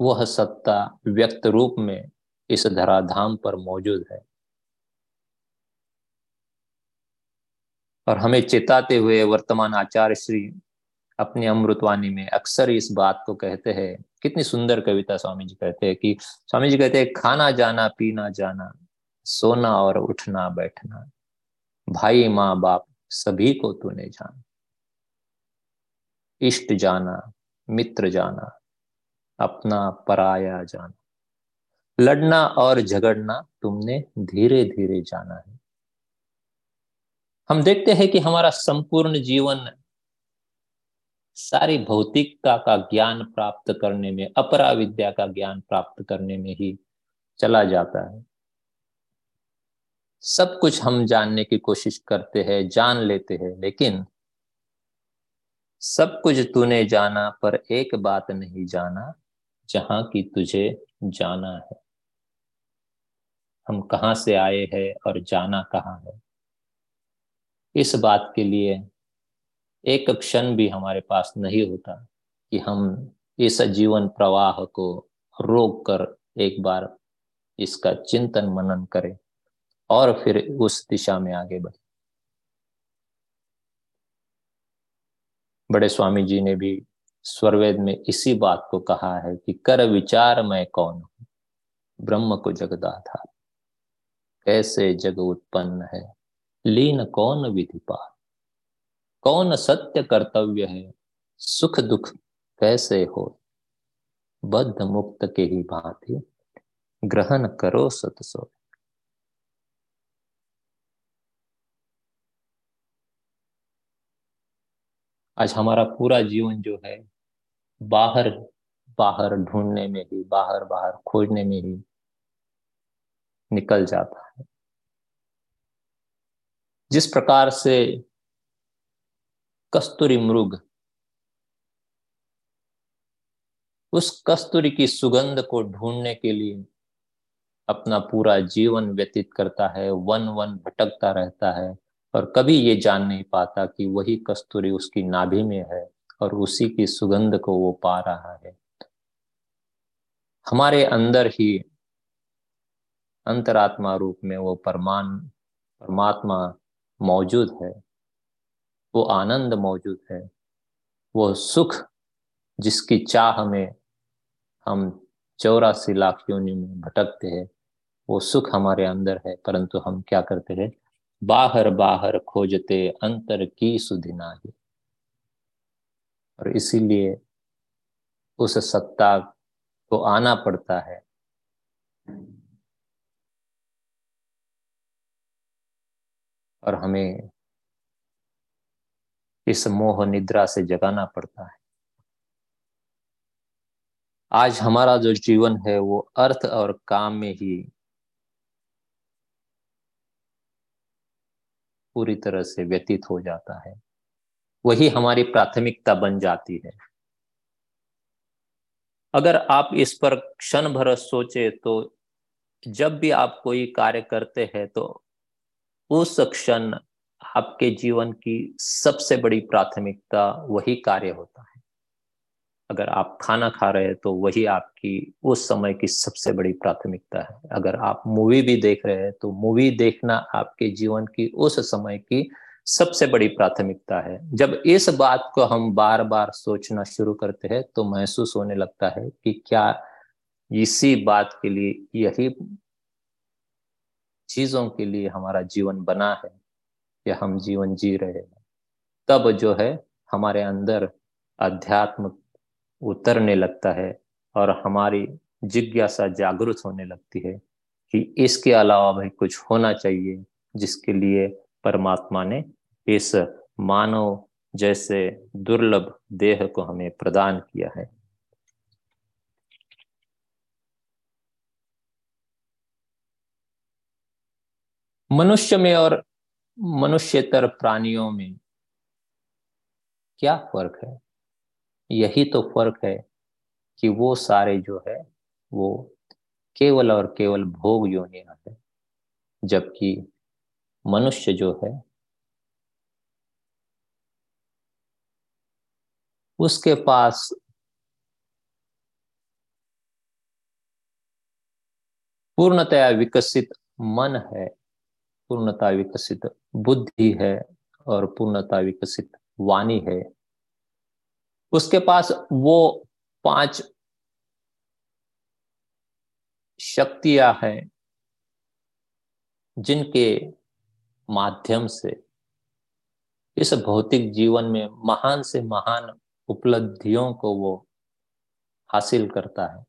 वह सत्ता व्यक्त रूप में इस धराधाम पर मौजूद है। और हमें चेताते हुए वर्तमान आचार्य श्री अपनी अमृतवाणी में अक्सर इस बात को कहते हैं। कितनी सुंदर कविता स्वामी जी कहते हैं कि स्वामी जी कहते हैं, खाना जाना, पीना जाना, सोना और उठना, बैठना, भाई, माँ, बाप, सभी को तूने जाना। इष्ट जाना, मित्र जाना, अपना पराया जाना। लड़ना और झगड़ना तुमने धीरे धीरे जाना है। हम देखते हैं कि हमारा संपूर्ण जीवन सारी भौतिकता का ज्ञान प्राप्त करने में अपरा विद्या का ज्ञान प्राप्त करने में ही चला जाता है। सब कुछ हम जानने की कोशिश करते हैं, जान लेते हैं, लेकिन सब कुछ तूने जाना पर एक बात नहीं जाना, जहाँ की तुझे जाना है। हम कहाँ से आए हैं और जाना कहाँ है? इस बात के लिए एक क्षण भी हमारे पास नहीं होता कि हम इस जीवन प्रवाह को रोक कर एक बार इसका चिंतन मनन करें और फिर उस दिशा में आगे बढ़े। बड़े स्वामी जी ने भी स्वरवेद में इसी बात को कहा है कि कर विचार मैं कौन हूँ? ब्रह्म को जगदाधार। कैसे जग उत्पन्न है? लीन कौन विधि पार कौन सत्य कर्तव्य है? सुख दुख कैसे हो? बद्ध मुक्त के ही भांति ग्रहण करो सतसो। आज हमारा पूरा जीवन जो है, बाहर बाहर ढूँढने में ही, बाहर बाहर खोजने में ही निकल जाता है। जिस प्रकार से कस्तूरी मृग। उस कस्तूरी की सुगंध को ढूँढने के लिए अपना पूरा जीवन व्यतीत करता है वन वन भटकता रहता है और कभी ये जान नहीं पाता कि वही कस्तूरी उसकी नाभि में है और उसी की सुगंध को वो पा रहा है। हमारे अंदर ही अंतरात्मा रूप में वो परमान, परमात्मा मौजूद है। वो आनंद मौजूद है। वो सुख जिसकी चाह में हम चौरासी लाख योनि में भटकते हैं, वो सुख हमारे अंदर है, परंतु हम क्या करते हैं? बाहर बाहर खोजते अंतर की सुधिना ही और इसीलिए उस सत्ता को आना पड़ता है। और हमें इस मोह निद्रा से जगाना पड़ता है। आज हमारा जो जीवन है, वो अर्थ और काम में ही पूरी तरह से व्यतीत हो जाता है। वही हमारी प्राथमिकता बन जाती है। अगर आप इस पर क्षण भर सोचे तो जब भी आप कोई कार्य करते हैं तो उस क्षण आपके जीवन की सबसे बड़ी प्राथमिकता वही कार्य होता है। अगर आप खाना खा रहे हैं तो वही आपकी उस समय की सबसे बड़ी प्राथमिकता है। अगर आप मूवी भी देख रहे हैं तो मूवी देखना आपके जीवन की उस समय की सबसे बड़ी प्राथमिकता है। जब इस बात को हम बार बार सोचना शुरू करते हैं तो महसूस होने लगता है कि क्या इसी बात के लिए, यही चीज़ों के लिए हमारा जीवन बना है। या हम जीवन जी रहे हैं। तब जो है, हमारे अंदर अध्यात्म उतरने लगता है और हमारी जिज्ञासा जागृत होने लगती है कि इसके अलावा भी कुछ होना चाहिए जिसके लिए परमात्मा ने इस मानव जैसे दुर्लभ देह को हमें प्रदान किया है। मनुष्य में और मनुष्यतर प्राणियों में क्या फ़र्क है? यही तो फ़र्क है कि वो सारे जो है, वो केवल और केवल भोग योनिया है, जबकि मनुष्य जो है, उसके पास पूर्णतया विकसित मन है पूर्णता विकसित बुद्धि है और पूर्णता विकसित वाणी है। उसके पास वो पाँच शक्तियाँ हैं जिनके माध्यम से इस भौतिक जीवन में महान से महान उपलब्धियों को वो हासिल करता है।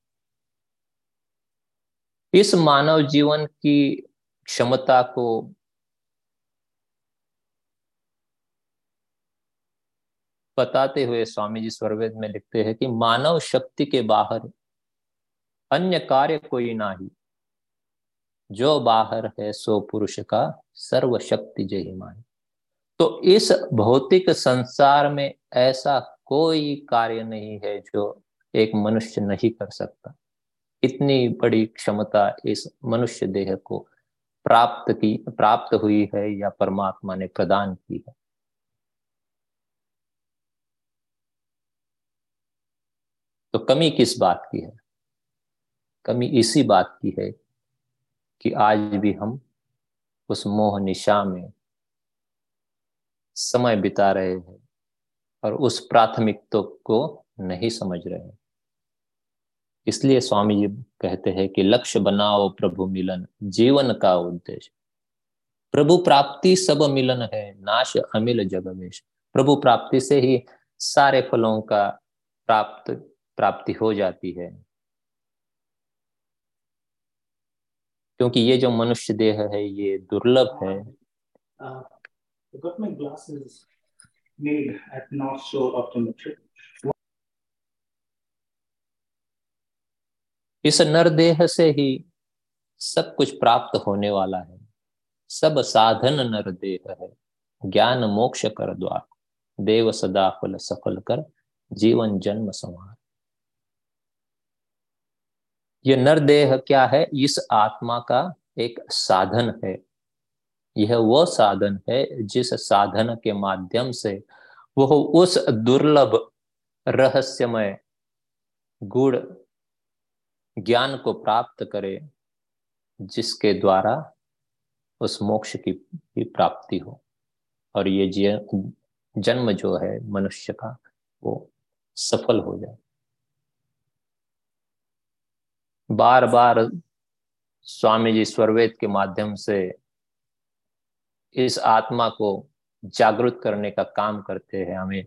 इस मानव जीवन की क्षमता को बताते हुए स्वामी जी स्वरवेद में लिखते हैं कि मानव शक्ति के बाहर अन्य कार्य कोई ना ही जो बाहर है, सो पुरुष का सर्वशक्ति जय मान। तो इस भौतिक संसार में ऐसा कोई कार्य नहीं है जो एक मनुष्य नहीं कर सकता। इतनी बड़ी क्षमता इस मनुष्य देह को प्राप्त की, प्राप्त हुई है या परमात्मा ने प्रदान की है। तो कमी किस बात की है? कमी इसी बात की है कि आज भी हम उस मोह निशा में समय बिता रहे हैं और उस प्राथमिकता को नहीं समझ रहे हैं। इसलिए स्वामी जी कहते हैं कि लक्ष्य बनाओ प्रभु मिलन, जीवन का उद्देश्य। प्रभु प्राप्ति सब मिलन है, नाश अमिल जगमेश। प्रभु प्राप्ति से ही सारे फलों का प्राप्त प्राप्ति हो जाती है। क्योंकि ये जो मनुष्य देह है ये दुर्लभ है। इस नरदेह से ही सब कुछ प्राप्त होने वाला है। सब साधन नरदेह है। ज्ञान मोक्ष कर द्वार। देव सदा फल सफल कर। जीवन जन्म संहार। यह नरदेह क्या है? इस आत्मा का एक साधन है। यह वो साधन है जिस साधन के माध्यम से वह उस दुर्लभ, रहस्यमय गुड़ ज्ञान को प्राप्त करे, जिसके द्वारा उस मोक्ष की भी प्राप्ति हो। और ये जन्म जो है मनुष्य का, वो सफल हो जाए। बार बार स्वामी जी स्वरवेद के माध्यम से इस आत्मा को जागृत करने का काम करते हैं, हमें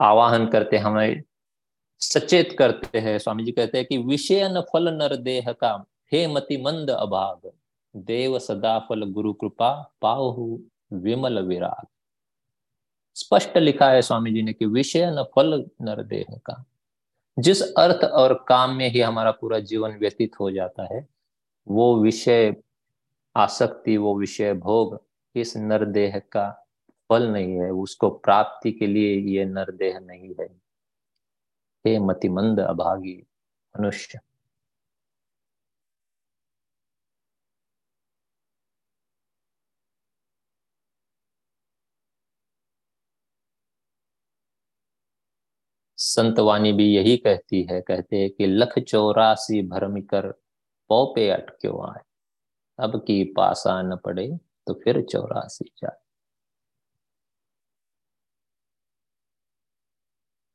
आवाहन करते हैं, हमें सचेत करते हैं। स्वामी जी कहते हैं कि विषय न फल नर देह का, हे मति मंद अभाग, देव सदा फल गुरु कृपा पाहु विमल विराग। स्पष्ट लिखा है स्वामी जी ने कि विषय न फल नर देह का। जिस अर्थ और काम में ही हमारा पूरा जीवन व्यतीत हो जाता है, वो विषय आसक्ति, वो विषय भोग इस नरदेह का फल नहीं है। उसको प्राप्ति के लिए ये नरदेह नहीं है। हे मतिमंद अभागी मनुष्य। संतवाणी भी यही कहती है, कहते हैं कि लख चौरासी भरम कर पौ पे अटक्यो आए? अब की पासा न पड़े तो फिर चौरासी जाए।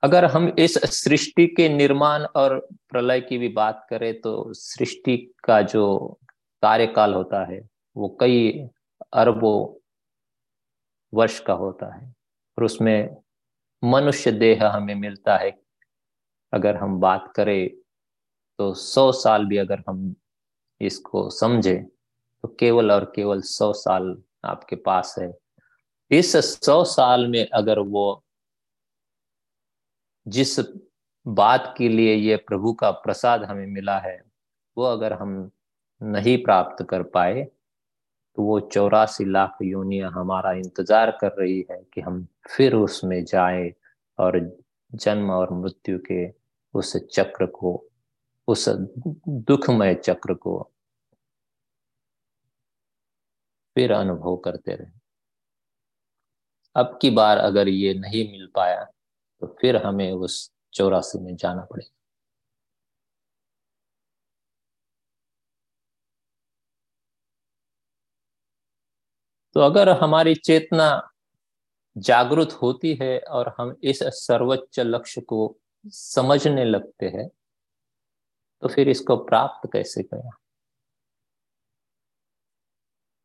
अगर हम इस सृष्टि के निर्माण और प्रलय की भी बात करें तो सृष्टि का जो कार्यकाल होता है, वो कई अरबों वर्ष का होता है और उसमें मनुष्य देह हमें मिलता है। अगर हम बात करें तो सौ साल भी अगर हम इसको समझे तो केवल और केवल सौ साल आपके पास है। इस सौ साल में अगर वो जिस बात के लिए ये प्रभु का प्रसाद हमें मिला है, वो अगर हम नहीं प्राप्त कर पाए तो वो चौरासी लाख यूनिया हमारा इंतज़ार कर रही है कि हम फिर उसमें जाए और जन्म और मृत्यु के उस चक्र को, उस दुखमय चक्र को फिर अनुभव करते रहे। अब की बार अगर ये नहीं मिल पाया तो फिर हमें उस चौरासी में जाना पड़ेगा। तो अगर हमारी चेतना जागृत होती है और हम इस सर्वोच्च लक्ष्य को समझने लगते हैं तो फिर इसको प्राप्त कैसे करें?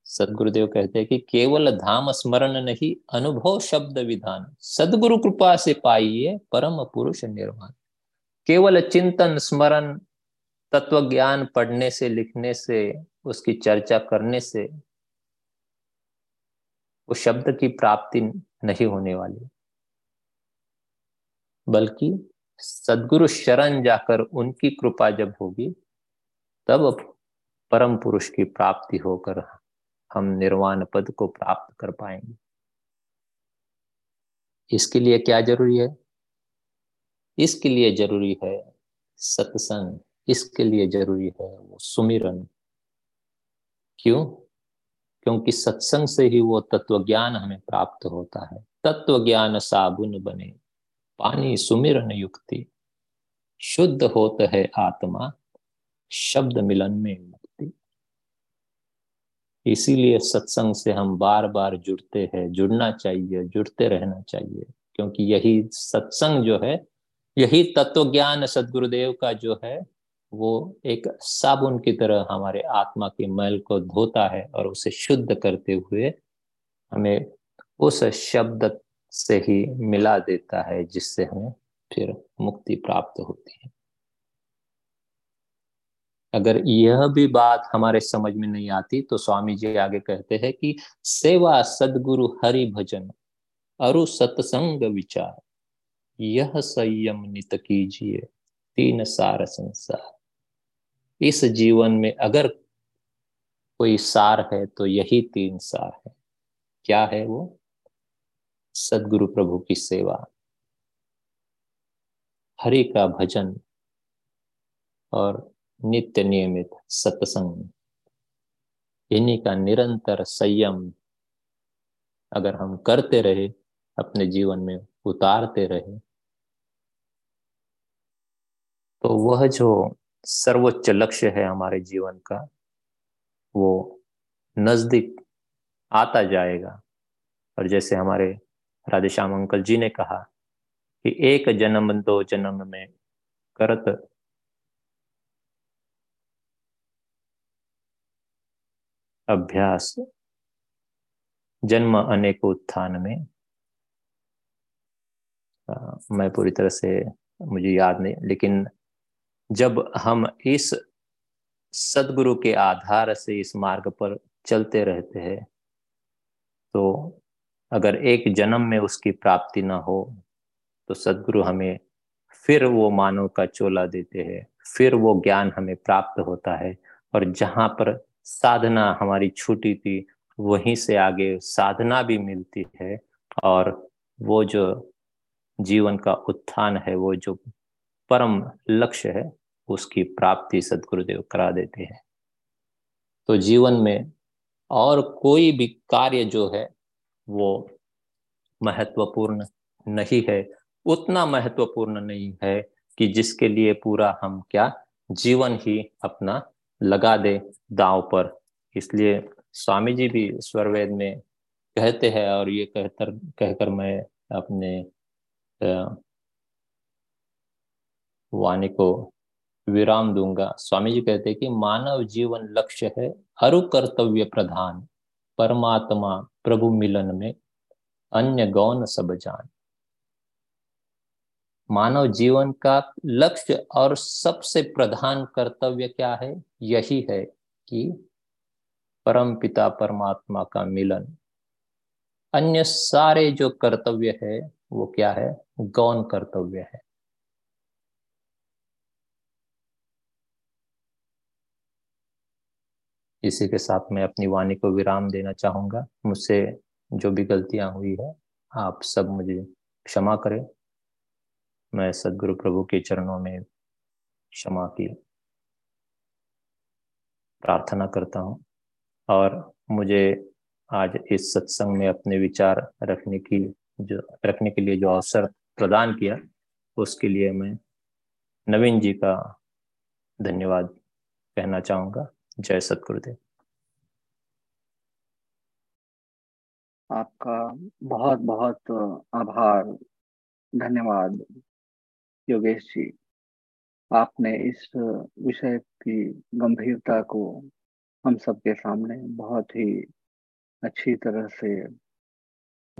सदगुरुदेव कहते हैं कि केवल धाम स्मरण नहीं, अनुभव शब्द विधान। सदगुरु कृपा से पाइए परम पुरुष निर्माण। केवल चिंतन, स्मरण तत्व ज्ञान पढ़ने से, लिखने से, उसकी चर्चा करने से वो शब्द की प्राप्ति नहीं होने वाली। बल्कि सदगुरु शरण जाकर उनकी कृपा जब होगी, तब परम पुरुष की प्राप्ति होकर हम निर्वाण पद को प्राप्त कर पाएँगे। इसके लिए क्या ज़रूरी है? इसके लिए ज़रूरी है सत्संग। इसके लिए ज़रूरी है वो सुमिरन। क्यों? क्योंकि सत्संग से ही वो तत्व ज्ञान हमें प्राप्त होता है। तत्व ज्ञान साबुन बने, पानी सुमिरन युक्ति, शुद्ध होत है आत्मा, शब्द मिलन में मुक्ति। इसीलिए सत्संग से हम बार बार जुड़ते हैं, जुड़ना चाहिए, जुड़ते रहना चाहिए, क्योंकि यही सत्संग जो है, यही तत्व ज्ञान सदगुरुदेव का जो है वो एक साबुन की तरह हमारे आत्मा के मैल को धोता है और उसे शुद्ध करते हुए हमें उस शब्द से ही मिला देता है, जिससे हमें फिर मुक्ति प्राप्त होती है। अगर यह भी बात हमारे समझ में नहीं आती तो स्वामी जी आगे कहते हैं कि सेवा सदगुरु हरि भजन अरु सत्संग विचार, यह संयम नित कीजिए, तीन सार संसार। इस जीवन में अगर कोई सार है तो यही तीन सार है। क्या है वो? सदगुरु प्रभु की सेवा। हरि का भजन और नित्य नियमित सत्संग। इन्हीं का निरंतर संयम अगर हम करते रहे, अपने जीवन में उतारते रहे तो वह जो सर्वोच्च लक्ष्य है हमारे जीवन का वो नज़दीक आता जाएगा। और जैसे हमारे राधेश्याम अंकल जी ने कहा कि एक जन्म दो जन्म में करत अभ्यास जन्म अनेक उत्थान में आ, मैं पूरी तरह से मुझे याद नहीं लेकिन जब हम इस सदगुरु के आधार से इस मार्ग पर चलते रहते हैं तो अगर एक जन्म में उसकी प्राप्ति ना हो तो सदगुरु हमें फिर वो मानव का चोला देते हैं, फिर वो ज्ञान हमें प्राप्त होता है और जहाँ पर साधना हमारी छूटी थी, वहीं से आगे साधना भी मिलती है और वो जो जीवन का उत्थान है, वो जो परम लक्ष्य है उसकी प्राप्ति सदगुरुदेव करा देते हैं। तो जीवन में और कोई भी कार्य जो है, वो महत्वपूर्ण नहीं है। उतना महत्वपूर्ण नहीं है कि जिसके लिए पूरा हम क्या जीवन ही अपना लगा दे दाव पर। इसलिए स्वामी जी भी स्वरवेद में कहते हैं और ये कहकर कहकर मैं अपने वाणी को विराम दूँगा। स्वामी जी कहते हैं कि मानव जीवन लक्ष्य है, अरु कर्तव्य प्रधान, परमात्मा प्रभु मिलन में, अन्य गौन सब जान। मानव जीवन का लक्ष्य और सबसे प्रधान कर्तव्य क्या है? यही है कि परम पिता परमात्मा का मिलन। अन्य सारे जो कर्तव्य है, वो क्या है? गौन कर्तव्य है। इसी के साथ मैं अपनी वाणी को विराम देना चाहूँगा। मुझसे जो भी गलतियाँ हुई है, आप सब मुझे क्षमा करें। मैं सदगुरु प्रभु के चरणों में क्षमा की प्रार्थना करता हूँ। और मुझे आज इस सत्संग में अपने विचार रखने की जो, रखने के लिए जो अवसर प्रदान किया, उसके लिए मैं नवीन जी का धन्यवाद कहना चाहूँगा। जय सतगुरुदेव। आपका बहुत बहुत आभार, धन्यवाद, योगेश जी। आपने इस विषय की गंभीरता को हम सबके सामने बहुत ही अच्छी तरह से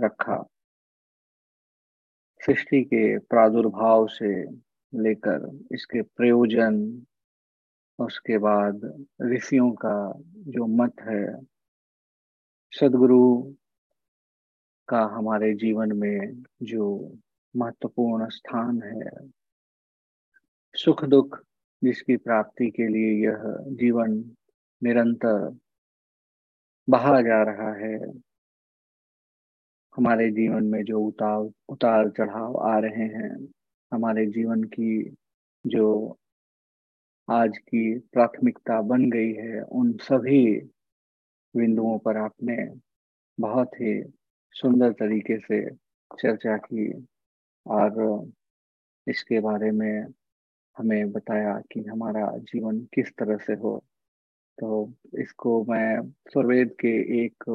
रखा। सृष्टि के प्रादुर्भाव से लेकर इसके प्रयोजन उसके बाद ऋषियों का जो मत है, सदगुरु का हमारे जीवन में जो महत्वपूर्ण स्थान है, सुख दुख जिसकी प्राप्ति के लिए यह जीवन निरंतर बहा जा रहा है, हमारे जीवन में जो उतार उतार चढ़ाव आ रहे हैं, हमारे जीवन की जो आज की प्राथमिकता बन गई है उन सभी बिंदुओं पर आपने बहुत ही सुंदर तरीके से चर्चा की और इसके बारे में हमें बताया कि हमारा जीवन किस तरह से हो। तो इसको मैं स्वरवेद के एक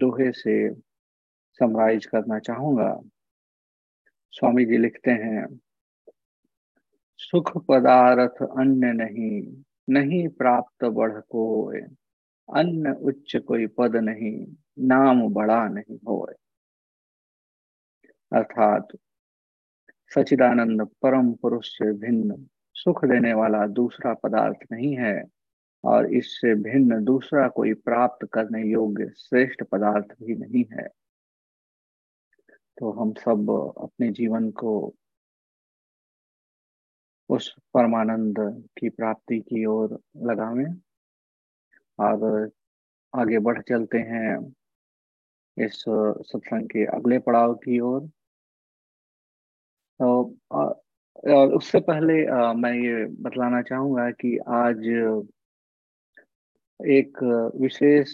दोहे से समराइज करना चाहूँगा। स्वामी जी लिखते हैं सुख पदार्थ अन्य नहीं नहीं प्राप्त बढ़ को अन्य उच्च कोई पद नहीं, नाम बड़ा नहीं हो अर्थात सचिदानंद परम पुरुष से भिन्न सुख देने वाला दूसरा पदार्थ नहीं है, और इससे भिन्न दूसरा कोई प्राप्त करने योग्य श्रेष्ठ पदार्थ भी नहीं है। तो हम सब अपने जीवन को उस परमानंद की प्राप्ति की ओर लगावें और आगे बढ़ चलते हैं इस सत्संग के अगले पड़ाव की ओर। तो और उससे पहले मैं ये बतलाना चाहूँगा कि आज एक विशेष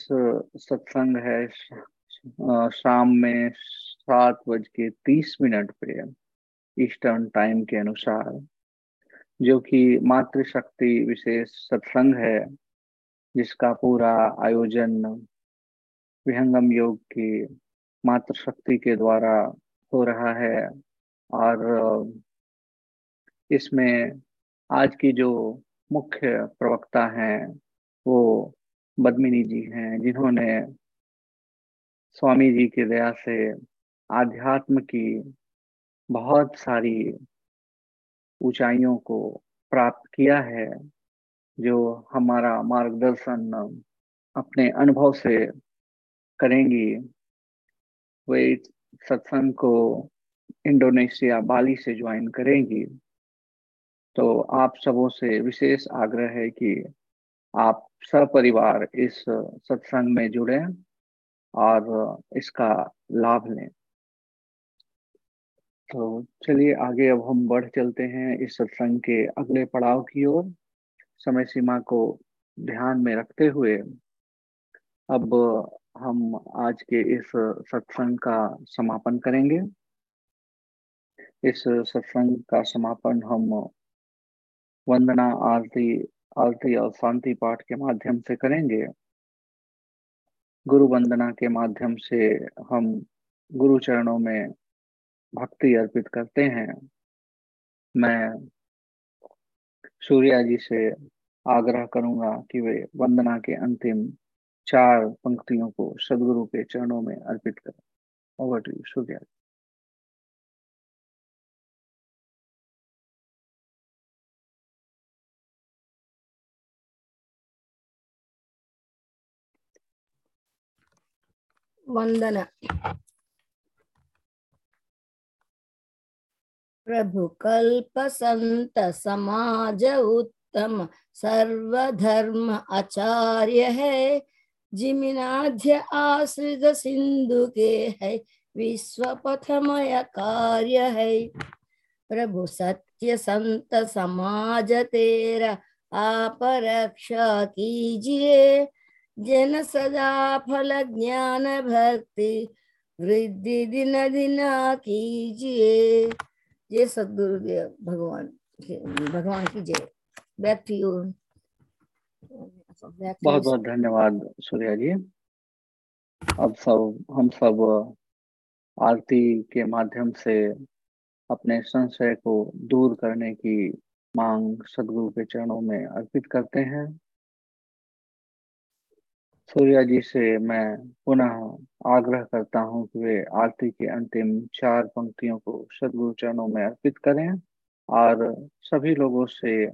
सत्संग है शाम में सात बज के तीस मिनट पे, ईस्टर्न टाइम के अनुसार। जो कि मातृशक्ति विशेष सत्संग है, जिसका पूरा आयोजन विहंगम योग की मातृशक्ति के द्वारा हो रहा है। और, इसमें आज की जो मुख्य प्रवक्ता हैं, वो बदमिनी जी हैं, जिन्होंने स्वामी जी की दया से आध्यात्म की बहुत सारी ऊंचाइयों को प्राप्त किया है, जो हमारा मार्गदर्शन अपने अनुभव से करेंगी। वे सत्संग को इंडोनेशिया, बाली से ज्वाइन करेंगी। तो आप सबों से विशेष आग्रह है कि आप सपरिवार इस सत्संग में जुड़े और इसका लाभ लें। तो चलिए आगे अब हम बढ़ चलते हैं इस सत्संग के अगले पड़ाव की ओर। समय सीमा को ध्यान में रखते हुए अब हम आज के इस सत्संग का समापन करेंगे। इस सत्संग का समापन हम वंदना, आरती आरती और शांति पाठ के माध्यम से करेंगे। गुरु वंदना के माध्यम से हम गुरु चरणों में भक्ति अर्पित करते हैं। मैं सूर्या जी से आग्रह करूँगा कि वे वंदना के अंतिम चार पंक्तियों को सदगुरु के चरणों में अर्पित करें। Over to you Surya ji. वंदना। प्रभु कल्प संत समाज उत्तम, सर्वधर्म आचार्य है। जिमिनाध्य आश्रित सिंधु के है विश्व पथमय कार्य है। प्रभु सत्य संत समाज तेरा, आप रक्षा कीजिए। जन सदा फल ज्ञान भक्ति, वृद्धि दिन दिन कीजिए। जय सदगुरुदेव, भगवान भगवान की जय। बैक टू यू बहुत बहुत धन्यवाद सूर्या जी। अब सब, हम सब आरती के माध्यम से अपने संशय को दूर करने की मांग सदगुरु के चरणों में अर्पित करते हैं। सूर्या जी से मैं पुनः आग्रह करता हूँ कि वे आरती के अंतिम चार पंक्तियों को सदगुरु चरणों में अर्पित करें और सभी लोगों से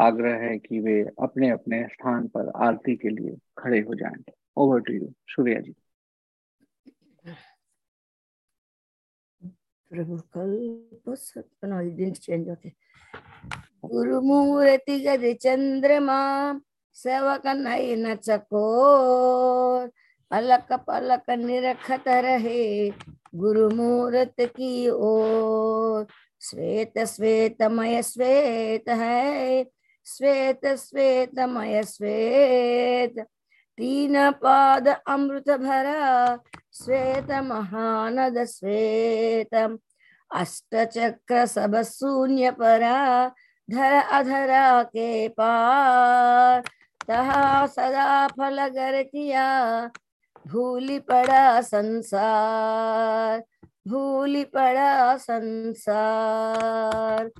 आग्रह है कि वे अपने अपने स्थान पर आरती के लिए खड़े हो जाएँ। Over to you Surya ji. प्रभु कल्प दिन चेंज होते। गुरुमूर्ति गद चंद्रमा। सेवक नयन चकोर अलक पलक निरखत रहे गुरुमूर्त की ओर। श्वेत श्वेतमय श्वेत है, श्वेत श्वेतमय श्वेत। तीन पाद अमृत भरा, श्वेत महानद श्वेत। अष्ट चक्र सब शून्य परा, धर अधरा के पार। तहा सदा फल गर किया, भूली पड़ा संसार, भूली पड़ा संसार।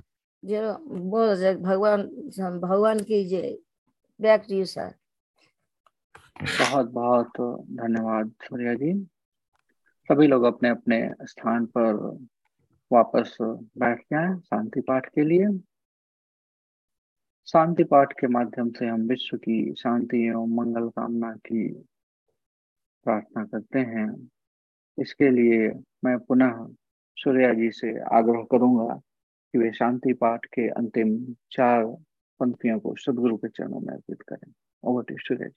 जो बोल भगवान भगवान की जय बैक टू यू सर बहुत बहुत धन्यवाद, सूर्या जी। सभी लोग अपने अपने स्थान पर वापस बैठ जाए, शांति पाठ के लिए। शांति पाठ के माध्यम से हम विश्व की शांति एवं मंगल कामना की प्रार्थना करते हैं। इसके लिए मैं पुनः सूर्या जी से आग्रह करूँगा कि वे शांति पाठ के अंतिम चार पंक्तियों को सदगुरु के चरणों में अर्पित करें। सूर्य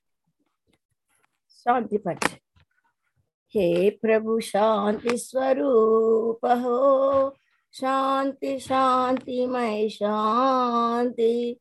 शांति पाठ। हे प्रभु, शांति स्वरूप हो। शांति शांति मय शांति।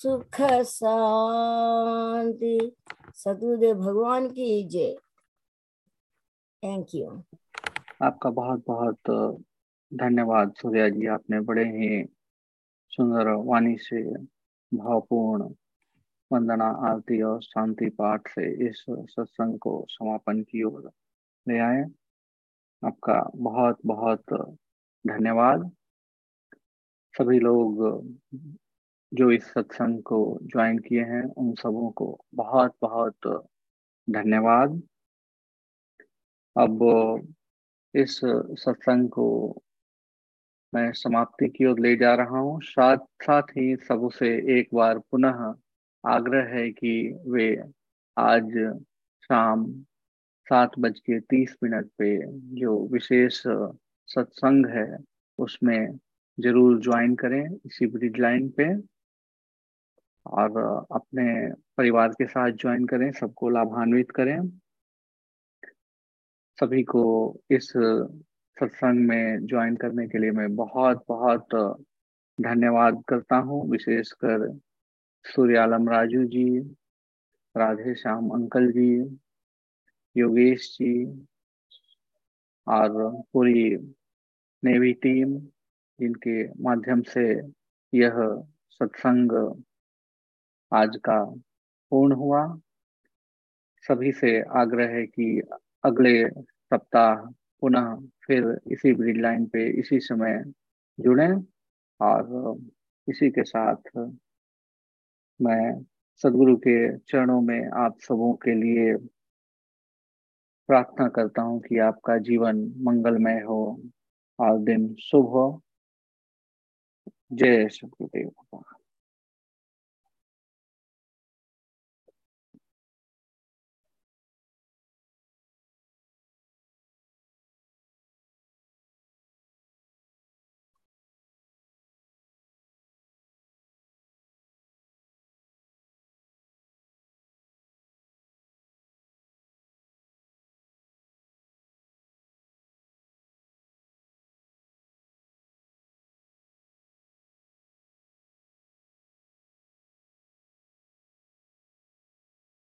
सुख शांति सदगुरुदेव भगवान की जय। थैंक यू आपका बहुत बहुत धन्यवाद सूर्या जी। आपने बड़े ही सुंदर वाणी से, भावपूर्ण वंदना, आरती और शांति पाठ से इस सत्संग को समापन की ओर ले आए। आपका बहुत बहुत धन्यवाद। सभी लोग जो इस सत्संग को ज्वाइन किए हैं, उन सबों को बहुत बहुत धन्यवाद। अब इस सत्संग को मैं समाप्ति की ओर ले जा रहा हूँ। साथ साथ ही सबसे एक बार पुनः आग्रह है कि वे आज शाम सात बज के तीस मिनट पे जो विशेष सत्संग है, उसमें ज़रूर ज्वाइन करें, इसी ब्रिज लाइन पे। और अपने परिवार के साथ ज्वाइन करें, सबको लाभान्वित करें। सभी को इस सत्संग में ज्वाइन करने के लिए मैं बहुत बहुत धन्यवाद करता हूँ। विशेषकर सूर्यालम राजू जी, राधे श्याम अंकल जी, योगेश जी और पूरी नेवी टीम, जिनके माध्यम से यह सत्संग आज का पूर्ण हुआ। सभी से आग्रह है कि अगले सप्ताह पुनः फिर इसी ब्रिज लाइन पे इसी समय जुड़े और इसी के साथ मैं सदगुरु के चरणों में आप सबों के लिए प्रार्थना करता हूँ कि आपका जीवन मंगलमय हो और दिन शुभ हो। जय सदगुरुदेव